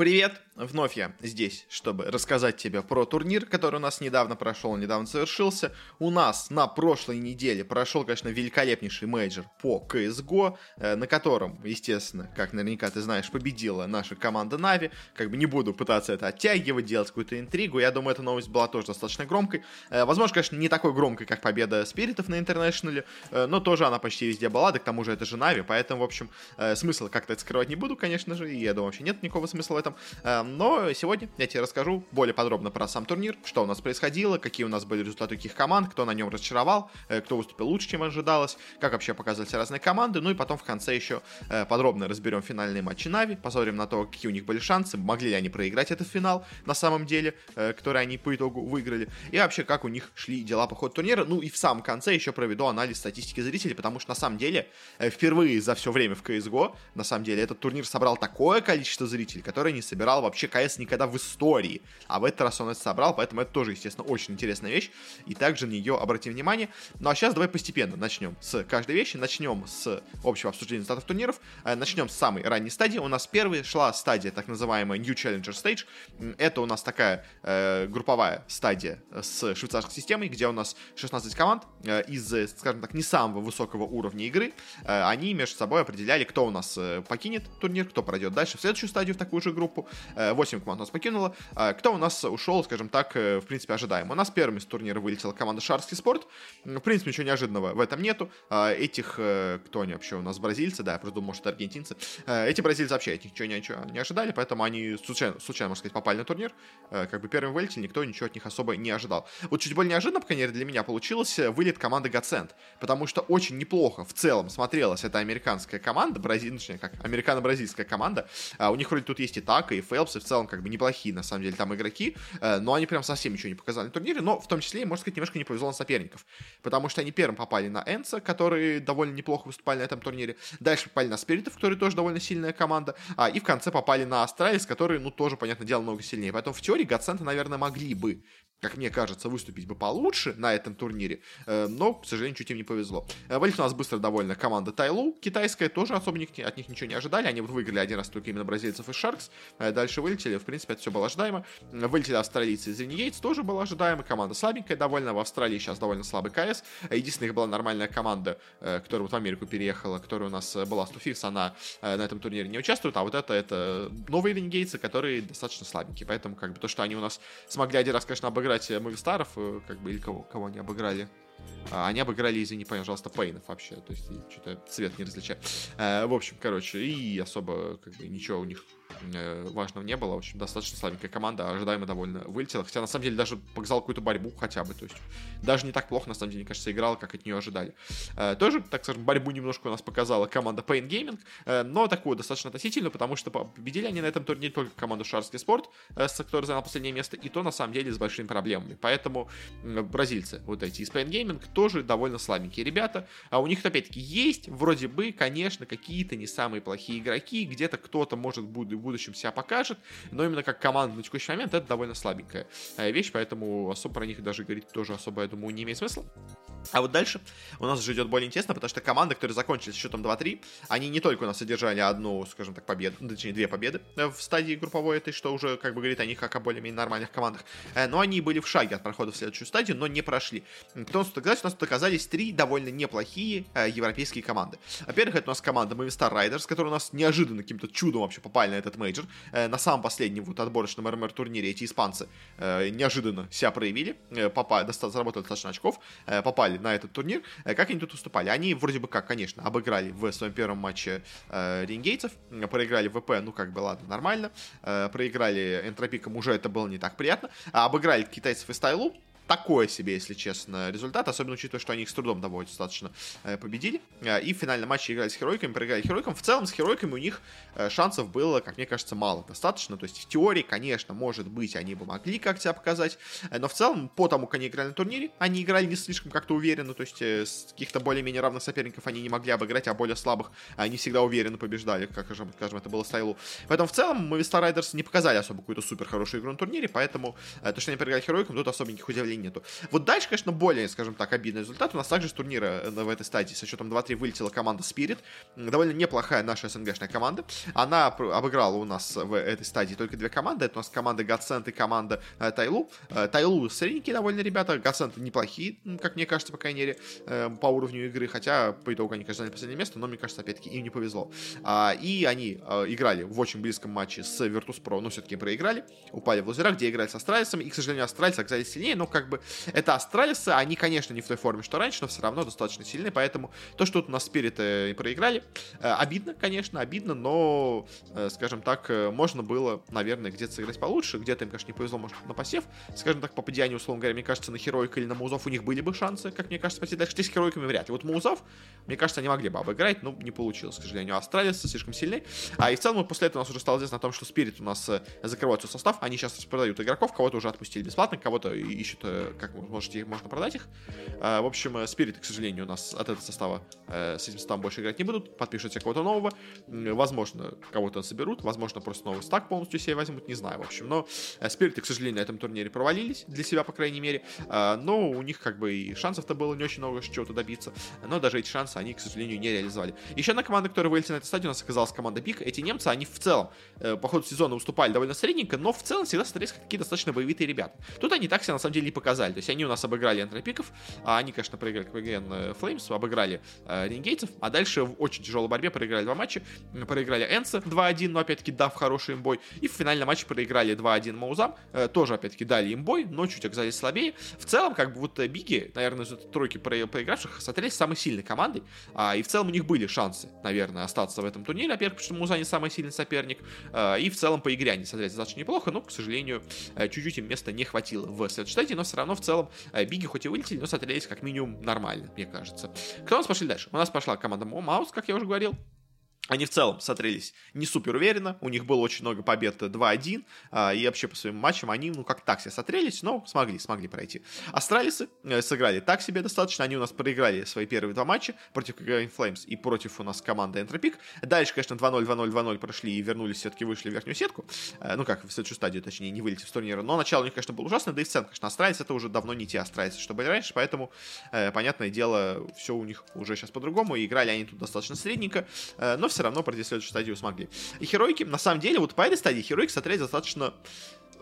Привет! Вновь я здесь, чтобы рассказать тебе про турнир, который у нас недавно прошел, недавно завершился. У нас на прошлой неделе прошел, конечно, великолепнейший мейджор по CSGO, э, на котором, естественно, как наверняка ты знаешь, победила наша команда NaVi. Как бы не буду пытаться это оттягивать, делать какую-то интригу. Я думаю, эта новость была тоже достаточно громкой. Э, возможно, конечно, не такой громкой, как победа Спиритов на Интернешнале, э, но тоже она почти везде была, да к тому же это же NaVi, поэтому, в общем, смысла как-то это скрывать не буду, конечно же, и я думаю, вообще нет никакого смысла в этом. Но сегодня я тебе расскажу более подробно про сам турнир, что у нас происходило, какие у нас были результаты каких команд, кто на нем разочаровал, э, кто выступил лучше, чем ожидалось, как вообще показывались разные команды, ну и потом в конце еще э, подробно разберем финальные матчи Нави, посмотрим на то, какие у них были шансы, могли ли они проиграть этот финал на самом деле, э, который они по итогу выиграли, и вообще как у них шли дела по ходу турнира, ну и в самом конце еще проведу анализ статистики зрителей, потому что на самом деле впервые за все время в CSGO, на самом деле этот турнир собрал такое количество зрителей, которое не собирал вообще КС никогда в истории. А в этот раз он это собрал, поэтому это тоже, естественно, очень интересная вещь. И также на нее обратим внимание. Ну а сейчас давай постепенно начнем с каждой вещи. Начнем с общего обсуждения результатов турниров. Э, начнем с самой ранней стадии. У нас первая шла стадия, так называемая New Challenger Stage. Это у нас такая э, групповая стадия с швейцарской системой, где у нас 16 команд э, из, скажем так, не самого высокого уровня игры. Э, они между собой определяли, кто у нас э, покинет турнир, кто пройдет дальше в следующую стадию в такую же группу. 8 э, команд нас покинула. А, кто у нас ушел, скажем так, э, в принципе, ожидаемо? У нас первым с турнира вылетела команда Шарский Спорт. В принципе, ничего неожиданного в этом нету. А, этих, э, кто они вообще у нас, бразильцы, да, я просто думал, может, аргентинцы. Эти бразильцы вообще от них ничего, ничего не ожидали, поэтому они случайно, случайно, можно сказать, попали на турнир. Как бы первым вылетели, никто ничего от них особо не ожидал. Вот чуть более неожиданно, по крайней мере, для меня получилось вылет команды Гацент, потому что очень неплохо в целом смотрелась эта американская команда, бразиль, точнее, как американо-бразильская команда. У них вроде тут есть и Така, и felps, и в целом как бы неплохие, на самом деле, там игроки, э, но они прям совсем ничего не показали на турнире, но в том числе, можно сказать, немножко не повезло на соперников, потому что они первым попали на ENCE, которые довольно неплохо выступали на этом турнире, дальше попали на Спиритов, которые тоже довольно сильная команда, а, и в конце попали на Астралис, которые, ну, тоже, понятное дело, много сильнее, поэтому в теории GODSENT ы, наверное, могли бы как мне кажется, выступить бы получше на этом турнире, э, но, к сожалению, чуть им не повезло. Э, вылет у нас быстро довольно команда Тайлу, китайская, тоже особо от них ничего не ожидали, они вот выиграли один раз только именно бразильцев и Шаркс, э, дальше вылетели, в принципе, это все было ожидаемо. Вылетели австралийцы из Renegades, тоже было ожидаемо, команда слабенькая довольно, в Австралии сейчас довольно слабый КС, единственная их была нормальная команда, которая вот в Америку переехала, которая у нас была Стуфикс, она на этом турнире не участвует, а вот это, это новые Renegades, которые достаточно слабенькие, поэтому как бы то, что они у нас смогли один раз, конечно, обыграть обыграть э, Мувистаров, э, как бы, или кого, кого они обыграли. А, они обыграли, извини, пожалуйста, Пейнов вообще. То есть, что-то цвет не различаю. Э, в общем, короче, и особо, как бы, ничего у них Э, важного не было. В общем, достаточно слабенькая команда, ожидаемо довольно вылетела. Хотя, на самом деле, даже показал какую-то борьбу хотя бы. То есть, даже не так плохо, на самом деле, мне кажется, играла, как от нее ожидали. Э, тоже, так скажем, борьбу немножко у нас показала команда Pain Gaming, э, но такую достаточно относительную, потому что победили они на этом турнире только команду Шарский Спорт, с которой занял последнее место, и то, на самом деле, с большими проблемами. Поэтому бразильцы, вот эти из Pain Gaming, тоже довольно слабенькие ребята. А у них, опять-таки, есть, вроде бы, конечно, какие-то не самые плохие игроки, где-то кто-то может будет будущем себя покажет, но именно как команда на текущий момент это довольно слабенькая э, вещь, поэтому особо про них даже говорить тоже особо, я думаю, не имеет смысла. А вот дальше у нас уже идет более интересно, потому что команды, которые закончили с счетом 2-3, они не только у нас содержали одну, скажем так, победу, ну, точнее, две победы э, в стадии групповой этой, что уже как бы говорит о них как о более-менее нормальных командах, э, но они были в шаге от прохода в следующую стадию, но не прошли. Потому что сказать, у нас тут оказались три довольно неплохие европейские команды. Во-первых, это у нас команда Movistar Riders, которая у нас неожиданно каким-то чудом вообще попали на этот мейджор. Э, на самом последнем вот отборочном RMR турнире эти испанцы э, неожиданно себя проявили, э, попали, заработали достаточно очков, попали на этот турнир. Как они тут выступали? Они вроде бы как, конечно, обыграли в своем первом матче Renegades, проиграли VP, ну как бы ладно, нормально, проиграли Энтропиком, уже это было не так приятно, а обыграли китайцев и Стайлу, такое себе, если честно, результат, особенно учитывая, что они их с трудом довольно достаточно э, победили. Э, и в финальном матче играли с Херойками, проиграли Херойкам. В целом с Херойками у них э, шансов было, как мне кажется, мало достаточно. То есть в теории, конечно, может быть, они бы могли как себя показать, но в целом по тому, как они играли на турнире, они играли не слишком как-то уверенно, то есть с каких-то более-менее равных соперников они не могли обыграть, а более слабых они всегда уверенно побеждали, как, скажем, это было Стайлу. Поэтому в целом Movistar Riders не показали особо какую-то супер хорошую игру на турнире, поэтому то, что они проиграли Херойкам, тут особеньких удивлений нету. Вот дальше, конечно, более, скажем так, обидный результат. У нас также с турнира в этой стадии со счетом 2-3 вылетела команда Spirit. Довольно неплохая наша СНГшная команда. Она обыграла у нас в этой стадии только две команды. Это у нас команда Гацент и команда э, Тайлу. Э, Тайлу средненькие довольно ребята, Гацент неплохие, как мне кажется, по крайней мере, э, по уровню игры. Хотя, по итогу, они, конечно, заняли последнее место, но, мне кажется, опять-таки, им не повезло. А, и они играли в очень близком матче с Virtus.pro, но все-таки проиграли. Упали в лузера, где играли с Астралисом. И, к сожалению, Астралисы оказались сильнее, но как бы это Астралисы, они, конечно, не в той форме, что раньше, но все равно достаточно сильные, поэтому то, что тут у нас Спириты проиграли, обидно, конечно, обидно, но, скажем так, можно было, наверное, где-то сыграть получше, где-то им, конечно, не повезло, может, на посев, скажем так, по падению, условно говоря, мне кажется, на Херойка или на Маузов у них были бы шансы, как мне кажется, пойти дальше. С Херойками вряд ли. Вот Маузов, мне кажется, они могли бы обыграть, но не получилось, к сожалению. Астралис слишком сильный. А и в целом, после этого у нас уже стало известно о том, что Spirit у нас э, закрывает свой состав, они сейчас продают игроков, кого-то уже отпустили бесплатно, кого-то ищут, э, как можете, можно продать их. А, в общем, Spirit, э, к сожалению, у нас от этого состава с этим составом больше играть не будут, подпишут кого-то нового, возможно, кого-то соберут, возможно, просто новый стак полностью себе возьмут, не знаю, в общем. Но Спириты, к сожалению, на этом турнире провалились, для себя, по крайней мере. Но у них как бы и шансов-то было не очень много чего-то добиться. Но даже эти шансы они, к сожалению, не реализовали. Еще одна команда, которая вылетела на этой стадии, у нас оказалась команда Пик. Эти немцы, они в целом э, по ходу сезона уступали довольно средненько, но в целом всегда смотрелись как какие-то достаточно боевитые ребята. Тут они так себя на самом деле и показали. То есть они у нас обыграли энтропиков, а они, конечно, проиграли КВГН Флеймс, обыграли э, Ренгейтсов, а дальше в очень тяжелой борьбе проиграли два матча. Проиграли Энса 2-1, но опять-таки дав хороший им бой. И в финальном матче проиграли 2-1 Маузам. Э, тоже, опять-таки, дали им бой, но чуть оказались слабее. В целом, как бы вот э, Биги, наверное, из этой тройки про проигравших, смотрелись самой сильной командой. А, и в целом у них были шансы, наверное, остаться в этом турнире. Во-первых, потому что Мауза не самый сильный соперник. А, и в целом по игре они смотрелись достаточно неплохо, но, к сожалению, э, чуть-чуть им места не хватило в следующей стадии. Но все равно в целом Биги хоть и вылетели, но смотрелись как минимум нормально, мне кажется. Кто у нас пошли дальше? У нас пошла команда Маус, как я уже говорил. Они в целом смотрелись не супер уверенно, у них было очень много побед 2-1, а, и вообще по своим матчам они, ну, как так себе смотрелись, но смогли, смогли пройти. Астралисы э, сыграли так себе достаточно, они у нас проиграли свои первые два матча против Copenhagen Flames и против у нас команды Entropiq. Дальше, конечно, 2-0, 2-0, 2-0 прошли и вернулись, все-таки вышли в верхнюю сетку, э, ну, как в следующую стадию, точнее, не вылетев с турнира, но начало у них, конечно, было ужасно, да и в целом, конечно, Астралис это уже давно не те Астралисы, что были раньше, поэтому, э, понятное дело, все у них уже сейчас по-другому, и играли они тут достаточно средненько, но все равно пройти следующую стадию смогли. И Херойки, на самом деле, вот по этой стадии Херойки смотрелись достаточно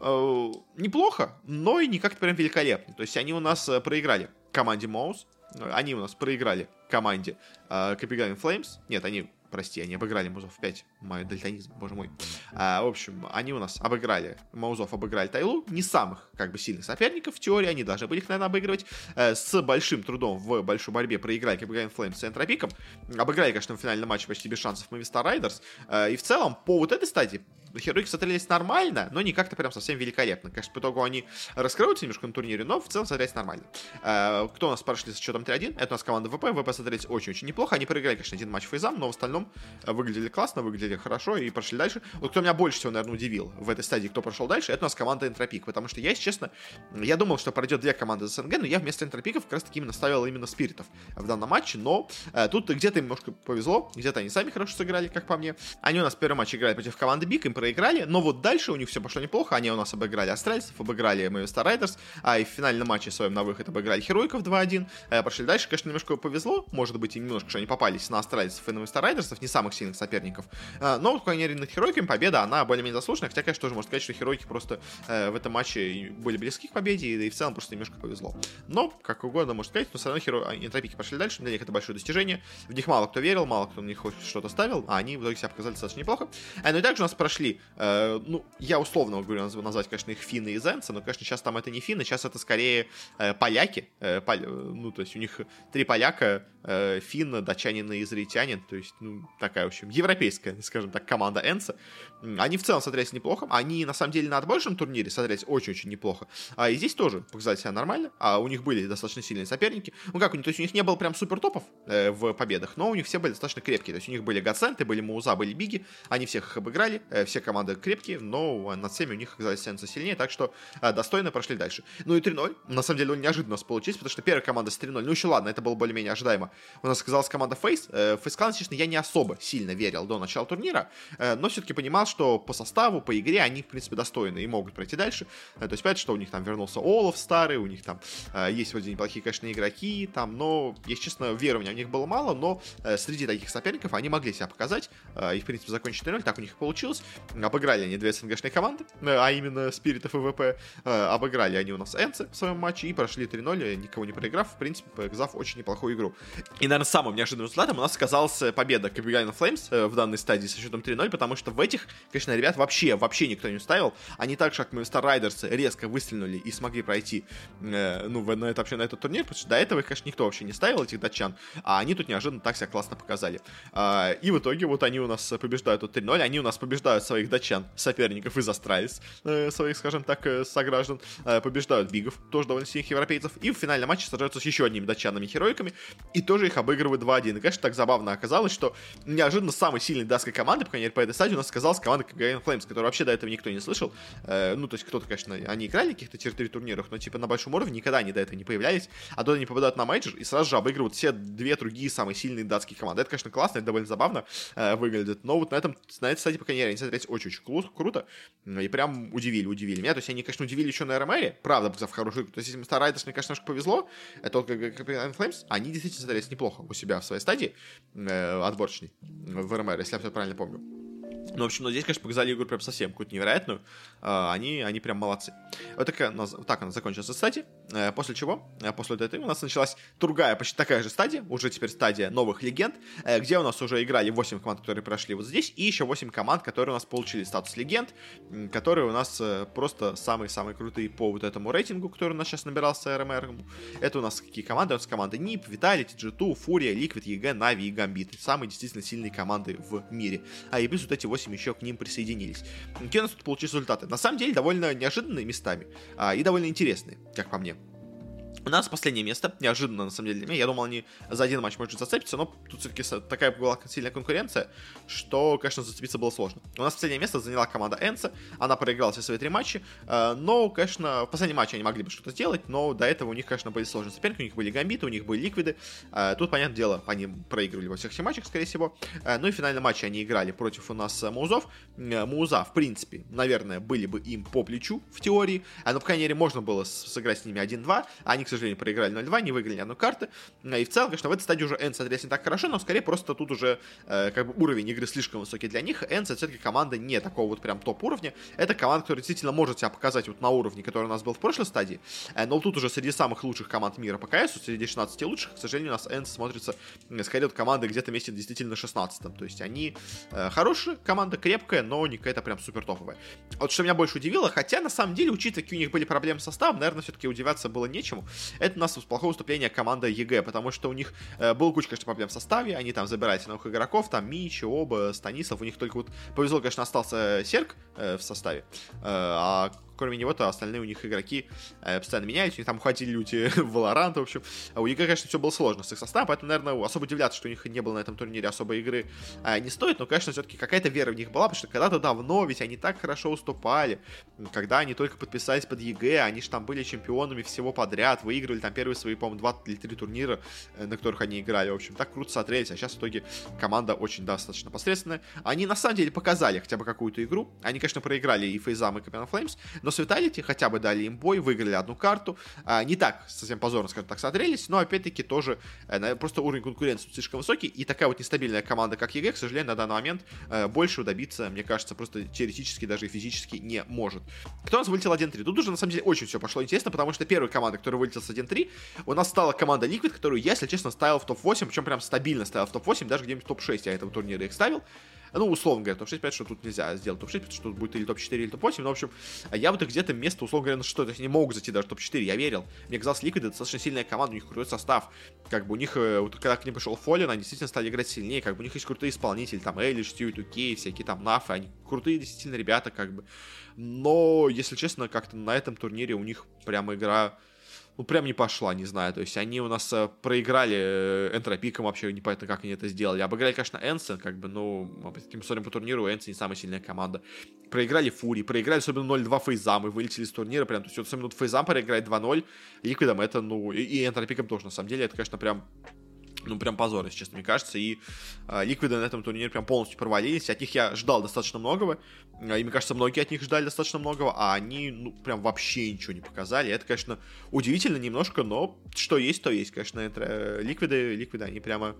э, неплохо, но и не как-то прям великолепно. То есть они у нас э, проиграли команде Моус, они у нас проиграли команде э, Капиган Flames. Нет, они Прости, они обыграли Маузов 5. Мой дальтонизм, боже мой. А, в общем, они у нас обыграли, Маузов обыграли Тайлу. Не самых, как бы, сильных соперников в теории. Они должны были их, наверное, обыгрывать. Э, с большим трудом в большой борьбе проиграли Капитан Флеймс с Энтропиком. Обыграли, конечно, в финальном матче почти без шансов Мависта Райдерс. Э, и в целом, по вот этой стадии, Хероики смотрелись нормально, но не как-то прям совсем великолепно. Конечно, по итогу они раскроются немножко на турнире, но в целом смотрелись нормально. Э, кто у нас прошли с счетом 3-1? Это у нас команда ВП. ВП смотрелись очень-очень неплохо. Они проиграли, конечно, один матч фейзам, но в остальном э, выглядели классно, выглядели хорошо и прошли дальше. Вот кто меня больше всего, наверное, удивил в этой стадии, кто прошел дальше, это у нас команда Энтропик. Потому что я, если честно, я думал, что пройдет две команды из СНГ, но я вместо Энтропиков как раз таки именно ставил именно Спиритов в данном матче. Но э, тут где-то им немножко повезло, где-то они сами хорошо сыграли, как по мне. Они у нас первый матч играли против команды Бик, им проиграли, но вот дальше у них все пошло неплохо. Они у нас обыграли Астральцев, обыграли Мэвиста Райдерс, а и в финальном матче своем на выход обыграли Херойков 2-1. Э, пошли дальше, конечно, немножко повезло, может быть, и немножко, что они попались на Астральцев и на Мэвиста Райдерсов, не самых сильных соперников. Э, но, по крайней мере, над Херойками победа, она более-менее заслуженная, хотя, конечно, тоже можно сказать, что Херойки просто э, в этом матче были близки к победе, и, в целом просто немножко повезло. Но, как угодно можно сказать, но все равно Херо... Энтропики пошли дальше, для них это большое достижение. В них мало кто верил, мало кто на них хоть что-то ставил, а они в итоге себя показали достаточно неплохо. Ну и также у нас прошли, э, ну, я условно говорю, назвать, конечно, их финны и зенцы, но, конечно, сейчас там это не финны, сейчас это скорее э, поляки, э, пол, ну, то есть у них три поляка, э, финн, датчанин и израильтянин, то есть, ну, такая, в общем, европейская, скажем так, команда Энса. Они в целом смотрелись неплохо, они, на самом деле, на отборочном турнире смотрелись очень-очень неплохо, а и здесь тоже показали себя нормально, а у них были достаточно сильные соперники, ну, как у них, то есть у них не было прям супер топов э, в победах, но у них все были достаточно крепкие, то есть у них были Гаценты, были Мауза, были Биги, они всех их обыграли, э, все все команды крепкие, но над всеми у них оказались Энса сильнее, так что э, достойно прошли дальше. Ну и 3-0, на самом деле, неожиданно у нас потому что первая команда с 3-0, ну еще ладно, это было более-менее ожидаемо. У нас оказалась команда Фейс. Фейс Клан, честно, я не особо сильно верил до начала турнира, э, но все-таки понимал, что по составу, по игре они, в принципе, достойны и могут пройти дальше. Э, то есть, понятно, что у них там вернулся Олаф старый, у них там э, есть вроде неплохие, конечно, игроки, там, но, если честно, верования у них было мало, но среди таких соперников они могли себя показать и, в принципе, закончить 3-0, так у них получилось. Обыграли они две СНГшные команды, а именно Спиритов и ВП. Обыграли они у нас Энцы в своем матче и прошли 3-0, никого не проиграв. В принципе, показав очень неплохую игру. И, наверное, самым неожиданным результатом у нас оказалась победа Капитана Флеймс в данной стадии со счетом 3-0, потому что в этих, конечно, ребят вообще, вообще никто не уставил. Они так же, как мы Star Riders, резко выстрелили и смогли пройти, э, ну, на, это, вообще на этот турнир, потому что до этого их, конечно, никто вообще не ставил, этих датчан, а они тут неожиданно так себя классно показали. А, и в итоге вот они у нас побеждают тут 3-0, они у нас побеждают своих датчан, соперников из Астралис, э, своих, скажем так, э, сограждан, э, побеждают BIG ов, тоже довольно сильных европейцев, и в финальном матче сражаются с еще одними датчанами-хероиками, и тоже их обыгрывают 2-1. И, конечно, так забавно оказалось, что неожиданно самой сильной датской команды, по крайней мере, по этой стадии у нас оказалась команда Copenhagen Flames, которую вообще до этого никто не слышал. Ну, то есть кто-то, конечно, они играли в каких-то территорий турнирах, но типа на большом уровне никогда они до этого не появлялись. А тут они попадают на мейджор и сразу же обыгрывают все две другие самые сильные датские команды. Это, конечно, классно, это довольно забавно выглядит. Но вот на этом, на этой стадии, по крайней мере, очень-очень кру- круто. И прям удивили, удивили меня. То есть они, конечно, удивили еще на РМР, правда, в хорошую игру. То есть, Star Riders, мне, конечно, немножко повезло, это только Grand Flames, они действительно смотрелись неплохо у себя в своей стадии э, отборочной в РМР, если я все правильно помню. Ну, в общем, но здесь, конечно, показали игру прям совсем какую-то невероятную. А, они, они прям молодцы. Вот такая, так она закончилась, кстати. Э, после чего, э, после этой у нас началась другая, почти такая же стадия, уже теперь стадия новых легенд, э, где у нас уже играли 8 команд, которые прошли вот здесь, и еще 8 команд, которые у нас получили статус легенд, которые у нас просто самые-самые крутые по вот этому рейтингу, который у нас сейчас набирался RMR. Это у нас какие команды? У нас команды NIP, Vitality, G2, FURIA, Liquid, EG, NaVi и Гамбит. Самые действительно сильные команды в мире. А и плюс вот эти 8 еще к ним присоединились. Какие у нас тут получились результаты? На самом деле довольно неожиданные местами а, и довольно интересные, как по мне. У нас последнее место, неожиданно, на самом деле, Я думал, они за один матч может зацепиться, но тут все-таки такая была сильная конкуренция, что, конечно, зацепиться было сложно. У нас последнее место заняла команда Энса, она проиграла все свои три матча, э, но, конечно, в последнем матче они могли бы что-то сделать, но до этого у них, конечно, были сложные соперники, у них были гамбиты, у них были ликвиды. Э, тут, понятное дело, они проигрывали во всех этих матчах, скорее всего. Э, ну и в финальном матче они играли против у нас Музов. Муза, в принципе, наверное, были бы им по плечу в теории, но, по крайней мере, можно было сыграть с ними 1-2, они, к сожалению, проиграли 0-2, не выиграли ни одну карту. И в целом, конечно, в этой стадии уже Энс смотрелись не так хорошо, но скорее просто тут уже э, как бы уровень игры слишком высокий для них. Энс все-таки команда не такого вот прям топ-уровня. Это команда, которая действительно может себя показать вот на уровне, который у нас был в прошлой стадии. Э, но тут уже среди самых лучших команд мира по КС, среди 16 лучших, к сожалению, у нас ENCE смотрится скорее вот команды где-то вместе действительно 16 -м. То есть они э, хорошая команда, крепкая, но не какая-то прям супер топовая. Вот что меня больше удивило, хотя на самом деле, учитывая, какие у них были проблемы с составом, наверное, все-таки удивляться было нечему. Это у нас плохое выступление команды EG, потому что у них э, был куча, конечно, проблем в составе, они там забирали новых игроков, там MICHU, oBo, stanislaw, у них только вот повезло, конечно, остался CeRq э, в составе, э, а кроме него-то остальные у них игроки э, постоянно меняются, у них там уходили люди в Valorant, в общем. А у EG, конечно, все было сложно с их составом, поэтому, наверное, особо удивляться, что у них не было на этом турнире особой игры э, не стоит, но, конечно, все-таки какая-то вера в них была, потому что когда-то давно ведь они так хорошо выступали, когда они только подписались под EG, они же там были чемпионами всего подряд, выигрывали там первые свои, по-моему, два или три турнира, э, на которых они играли, в общем, так круто смотрелись, а сейчас в итоге команда очень достаточно посредственная. Они на самом деле показали хотя бы какую-то игру, они, конечно, проиграли и FaZe ам, и Copenhagen Flames, но с Vitality хотя бы дали им бой, выиграли одну карту. А, не так, совсем позорно, скажем так, смотрелись, но опять-таки тоже э, просто уровень конкуренции слишком высокий. И такая вот нестабильная команда, как EG, к сожалению, на данный момент э, больше добиться, мне кажется, просто теоретически, даже и физически не может. Кто у нас вылетел 1-3? Тут уже, на самом деле, очень все пошло интересно, потому что первая команда, которая вылетела с 1-3, у нас стала команда Liquid, которую я, если честно, ставил в топ-8, причем прям стабильно ставил в топ-8, даже где-нибудь в топ-6 я этого турнира их ставил. Ну, условно говоря, топ-6, понятно, что тут нельзя сделать топ-6, потому что тут будет или топ-4, или топ-8, но, в общем, я их где-то место, условно говоря, на что, то есть они могут зайти даже топ-4, я верил. Мне казалось, это достаточно сильная команда, у них крутой состав, как бы у них, э, вот когда к ним пришел Фоллин, они действительно стали играть сильнее, как бы у них есть крутые исполнители, там, Элиш, Стью, Кей, всякие там Нафы, они крутые действительно ребята, как бы. Но, если честно, как-то на этом турнире у них прямо игра ну, прям не пошла, не знаю. То есть они у нас э, проиграли э, энтропиком, вообще непонятно, как они это сделали. Обыграли, конечно, Энсен, как бы, ну, по таким смотрим по турниру, Энсен не самая сильная команда. Проиграли Фури, проиграли особенно 0-2 фейзам и вылетели с турнира, прям, то есть вот минут фейзам проиграть 2-0, ликвидом это, ну, и, и энтропиком тоже, на самом деле, это, конечно, прям ну, прям позор, если честно, мне кажется. И э, Ликвиды на этом турнире прям полностью провалились. От них я ждал достаточно многого. И мне кажется, многие от них ждали достаточно многого, а они, ну, прям вообще ничего не показали. Это, конечно, удивительно немножко, но что есть, то есть, конечно. Это, ликвиды, ликвиды, они прямо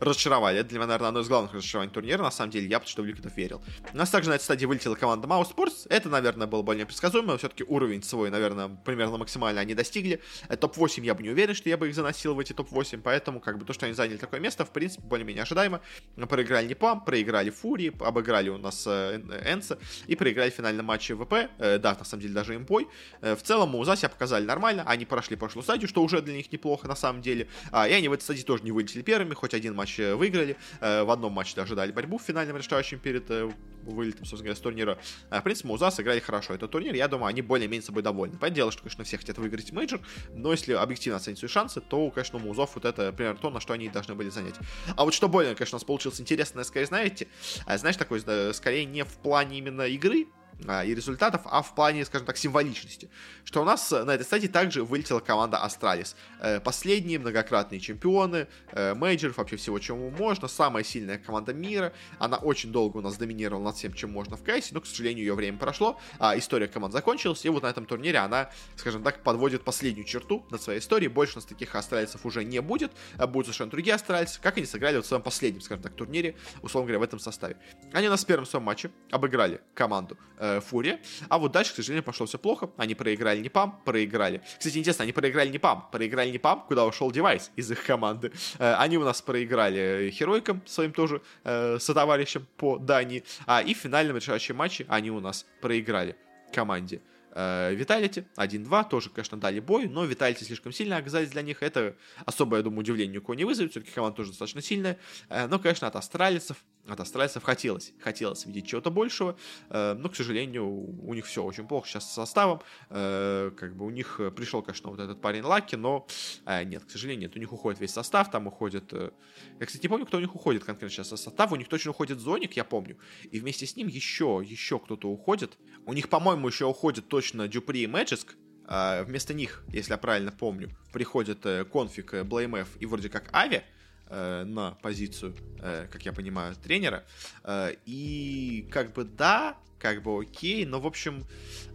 разочаровали. Это для меня, наверное, одно из главных разочарований турнира, на самом деле, я потому что в Ликвидов верил. У нас также на этой стадии вылетела команда Mouse Sports. Это, наверное, было более предсказуемо. Все-таки уровень свой, наверное, примерно максимально они достигли. Э, топ-8 я бы не уверен, что я бы их заносил в эти топ-8, поэтому, как бы, то, что они заняли такое место, в принципе, более-менее ожидаемо. Проиграли Непам, проиграли Фури, обыграли у нас э, Энса и проиграли в финальном матче ВП. Э, да, на самом деле, даже импой. Э, в целом, Муза себя показали нормально. Они прошли прошлую стадию, что уже для них неплохо, на самом деле. А, и они в этой стадии тоже не вылетели первыми, хоть один матч э, выиграли. Э, в одном матче даже борьбу в финальном решающем перед э, вылетом, собственно говоря, с турнира. В принципе, Муза сыграли хорошо этот турнир. Я думаю, они более-менее собой довольны. Понятное дело, что, конечно, все хотят выиграть мейджор, но если объективно оценить свои шансы, то, конечно, у Музов вот это примерно то, на что они должны были занять. А вот что более, конечно, у нас получилось интересное, скорее, знаете, знаешь, такой, скорее не в плане именно игры, а, и результатов, а в плане, скажем так, символичности. Что у нас э, на этой стадии также вылетела команда Astralis. Э, последние многократные чемпионы, э, мейджоров, вообще всего, чему можно. Самая сильная команда мира. Она очень долго у нас доминировала над всем, чем можно в кайсе, но, к сожалению, ее время прошло, а история команд закончилась, и вот на этом турнире она, скажем так, подводит последнюю черту над своей историей. Больше у нас таких астральцев уже не будет, а будут совершенно другие астральцы, как они сыграли вот в своем последнем, скажем так, турнире, условно говоря, в этом составе. Они у нас в первом своем матче обыграли команду Фурия. А вот дальше, к сожалению, пошло все плохо. Они проиграли не пам, проиграли. Кстати, интересно, они проиграли не пам, проиграли не пам, куда ушел девайс из их команды. Э, они у нас проиграли Херойкам, своим тоже э, сотоварищем по Дании. А, и в финальном решающем матче они у нас проиграли команде Виталити 1-2, тоже, конечно, дали бой, но Виталити слишком сильно оказались для них. Это особо, я думаю, удивление никого не вызовет, все-таки команда тоже достаточно сильная. Э, но, конечно, от австралийцев от австралийцев хотелось, хотелось видеть чего-то большего, э, но, к сожалению, у них все очень плохо сейчас с составом, э, как бы у них пришел, конечно, вот этот парень Лаки, но э, нет, к сожалению, нет, у них уходит весь состав, там уходит, я, кстати, не помню, кто у них уходит конкретно сейчас со состава, у них точно уходит Зоник, я помню, и вместе с ним еще, еще кто-то уходит, у них, по-моему, еще уходит точно Дюпри и Мэджиск, вместо них, если я правильно помню, приходит конфиг э, BlameF и вроде как Ави, на позицию, э, как я понимаю, тренера. Э, и как бы да, как бы окей, но, в общем,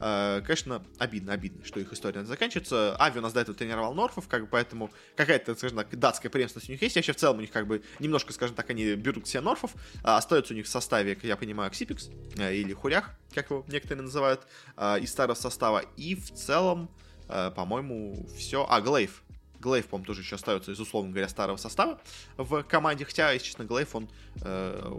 э, конечно, обидно, обидно, что их история заканчивается. Ави у нас до этого тренировал Норфов, как бы, поэтому какая-то, скажем так, датская преемственность у них есть. Вообще, в целом, у них, как бы, немножко, скажем так, они берут все Норфов, а остается у них в составе, как я понимаю, Ксипикс э, или Хурях, как его некоторые называют, э, из старого состава. И в целом, э, по-моему, все... А, Глейв, Глейв, по-моему, тоже еще остается из, условно говоря, старого состава в команде. Хотя, если честно, Глейв, он э,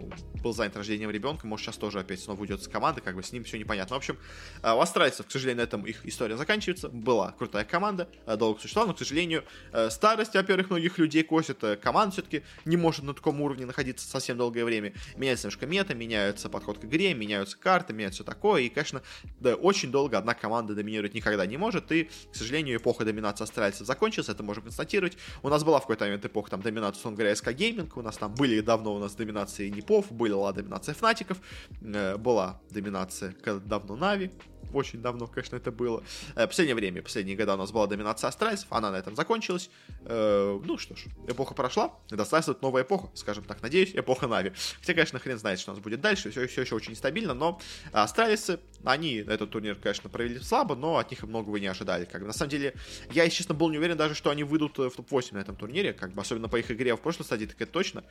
был занят рождением ребенка, может, сейчас тоже опять снова уйдет с команды, как бы с ним все непонятно. В общем, э, у австралийцев, к сожалению, на этом их история заканчивается. Была крутая команда, э, долго существовала, но, к сожалению, э, старость, во-первых, многих людей косит. Э, команда все-таки не может на таком уровне находиться совсем долгое время. Меняется немножко мета, меняется подход к игре, меняются карты, меняется такое. И, конечно, да, очень долго одна команда доминировать никогда не может. И, к сожалению, эпоха доминации австралийцев закончилась. Это можем констатировать. У нас была в какой-то момент эпоха там доминация, условно говоря, SK Gaming, у нас там были давно у нас доминации Нипов, была доминация Фнатиков, э, была доминация давно NaVi, очень давно, конечно, это было. Э, последнее время, последние года у нас была доминация астральцев, она на этом закончилась. Э, ну что ж, эпоха прошла, достаточно новая эпоха, скажем так, надеюсь, эпоха NaVi. Хотя, конечно, хрен знает, что у нас будет дальше, все, все еще очень стабильно, но астралисы, они этот турнир, конечно, провели слабо, но от них многого не ожидали. Как бы, на самом деле, я, честно, был не уверен даже, что они выйдут в топ-8 на этом турнире, как бы, особенно по их игре в прошлой стадии, так это точно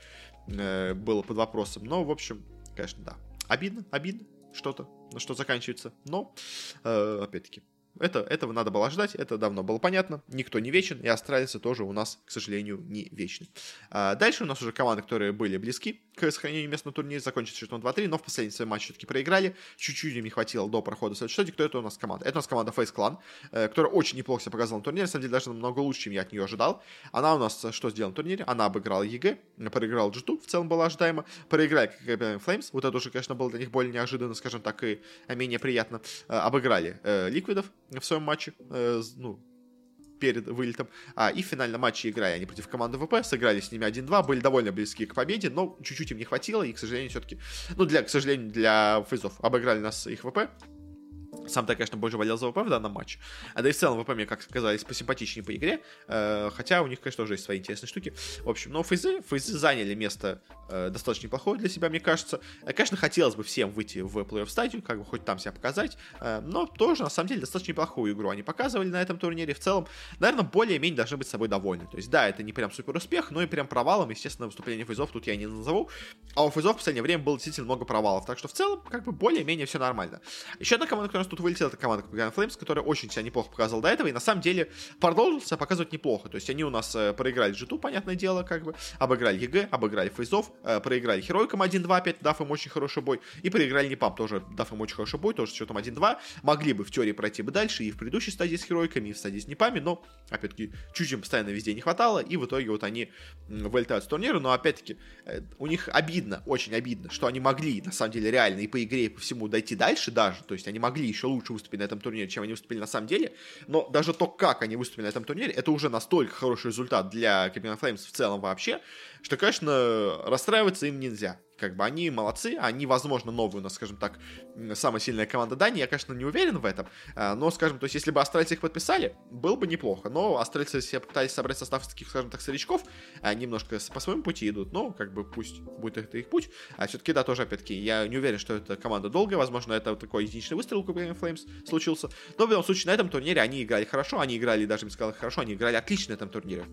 э, было под вопросом. Но, в общем, конечно, да. Обидно, обидно что-то, на что заканчивается. Но, э, опять-таки, это, этого надо было ждать, это давно было понятно. Никто не вечен, и австралийцы тоже у нас, к сожалению, не вечны. А дальше у нас уже команды, которые были близки к сохранению мест на турнире, закончится счетом 2-3, но в последний свой матч все-таки проиграли. Чуть-чуть им не хватило до прохода стадии. Кто это у нас команда? Это у нас команда Face Clan, э, которая очень неплохо себя показала на турнире, на самом деле даже намного лучше, чем я от нее ожидал. Она у нас э, что сделала на турнире? Она обыграла EG, проиграла G2, в целом было ожидаемо. Проиграли, как Flames, вот это уже, конечно, было для них более неожиданно, скажем так, и менее приятно. Э, обыграли Ликвидов, в своем матче, э, ну, перед вылетом. А, и в финальном матче играли они против команды ВП, сыграли с ними 1-2, были довольно близки к победе, но чуть-чуть им не хватило, и, к сожалению, все-таки, ну, для, к сожалению, для фейзов обыграли нас их ВП, сам-то, конечно, больше болел за ВП в данном матче. А да и в целом ВП мне, как сказались, посимпатичнее по игре. Э, хотя у них, конечно, тоже есть свои интересные штуки. В общем, но фейзы, фейзы заняли место э, достаточно неплохое для себя, мне кажется. Э, конечно, хотелось бы всем выйти в плей-офф стадию, как бы хоть там себя показать. Э, но тоже, на самом деле, достаточно неплохую игру они показывали на этом турнире. В целом, наверное, более-менее должны быть собой довольны. То есть, да, это не прям супер успех, но и прям провалом, естественно, выступление фейзов тут я не назову. А у фейзов в последнее время было действительно много провалов. Так что, в целом, как бы более-менее все нормально. Еще одна команда, которая нас тут вылетела, это команда Copenhagen Flames, которая очень себя неплохо показывала до этого, и на самом деле продолжил себя показывать неплохо. То есть они у нас э, проиграли G2 понятное дело, как бы, обыграли EG, обыграли Фейзов, э, проиграли Херойкам 1-2 опять, дав им очень хороший бой, и проиграли Нипам тоже, дав им очень хороший бой, тоже с счетом 1-2. Могли бы в теории пройти бы дальше и в предыдущей стадии с Херойками, и в стадии с Нипами, но, опять-таки, чуть-чуть им постоянно везде не хватало, и в итоге вот они вылетают с турнира, но, опять-таки, э, у них обидно, очень обидно, что они могли, на самом деле, реально и по игре, и по всему дойти дальше даже, то есть они могли еще лучше выступить на этом турнире, чем они выступили на самом деле, но даже то, как они выступили на этом турнире, это уже настолько хороший результат для Caribbean Flames в целом вообще, что, конечно, расстраиваться им нельзя. Как бы они молодцы, они, возможно, новые у нас, скажем так, самая сильная команда Дании. Я, конечно, не уверен в этом, а, но, скажем, то есть, если бы австралийцы их подписали, было бы неплохо. Но австралийцы себе пытались собрать состав таких, скажем так, старичков, а немножко по своему пути идут, но, как бы, пусть будет это их путь. А все-таки, да, тоже, опять-таки, я не уверен, что эта команда долгая, возможно, это такой единичный выстрел у Copenhagen Flames случился. Но, в любом случае, на этом турнире они играли хорошо, они играли, даже не сказал хорошо, они играли отлично на этом турнире.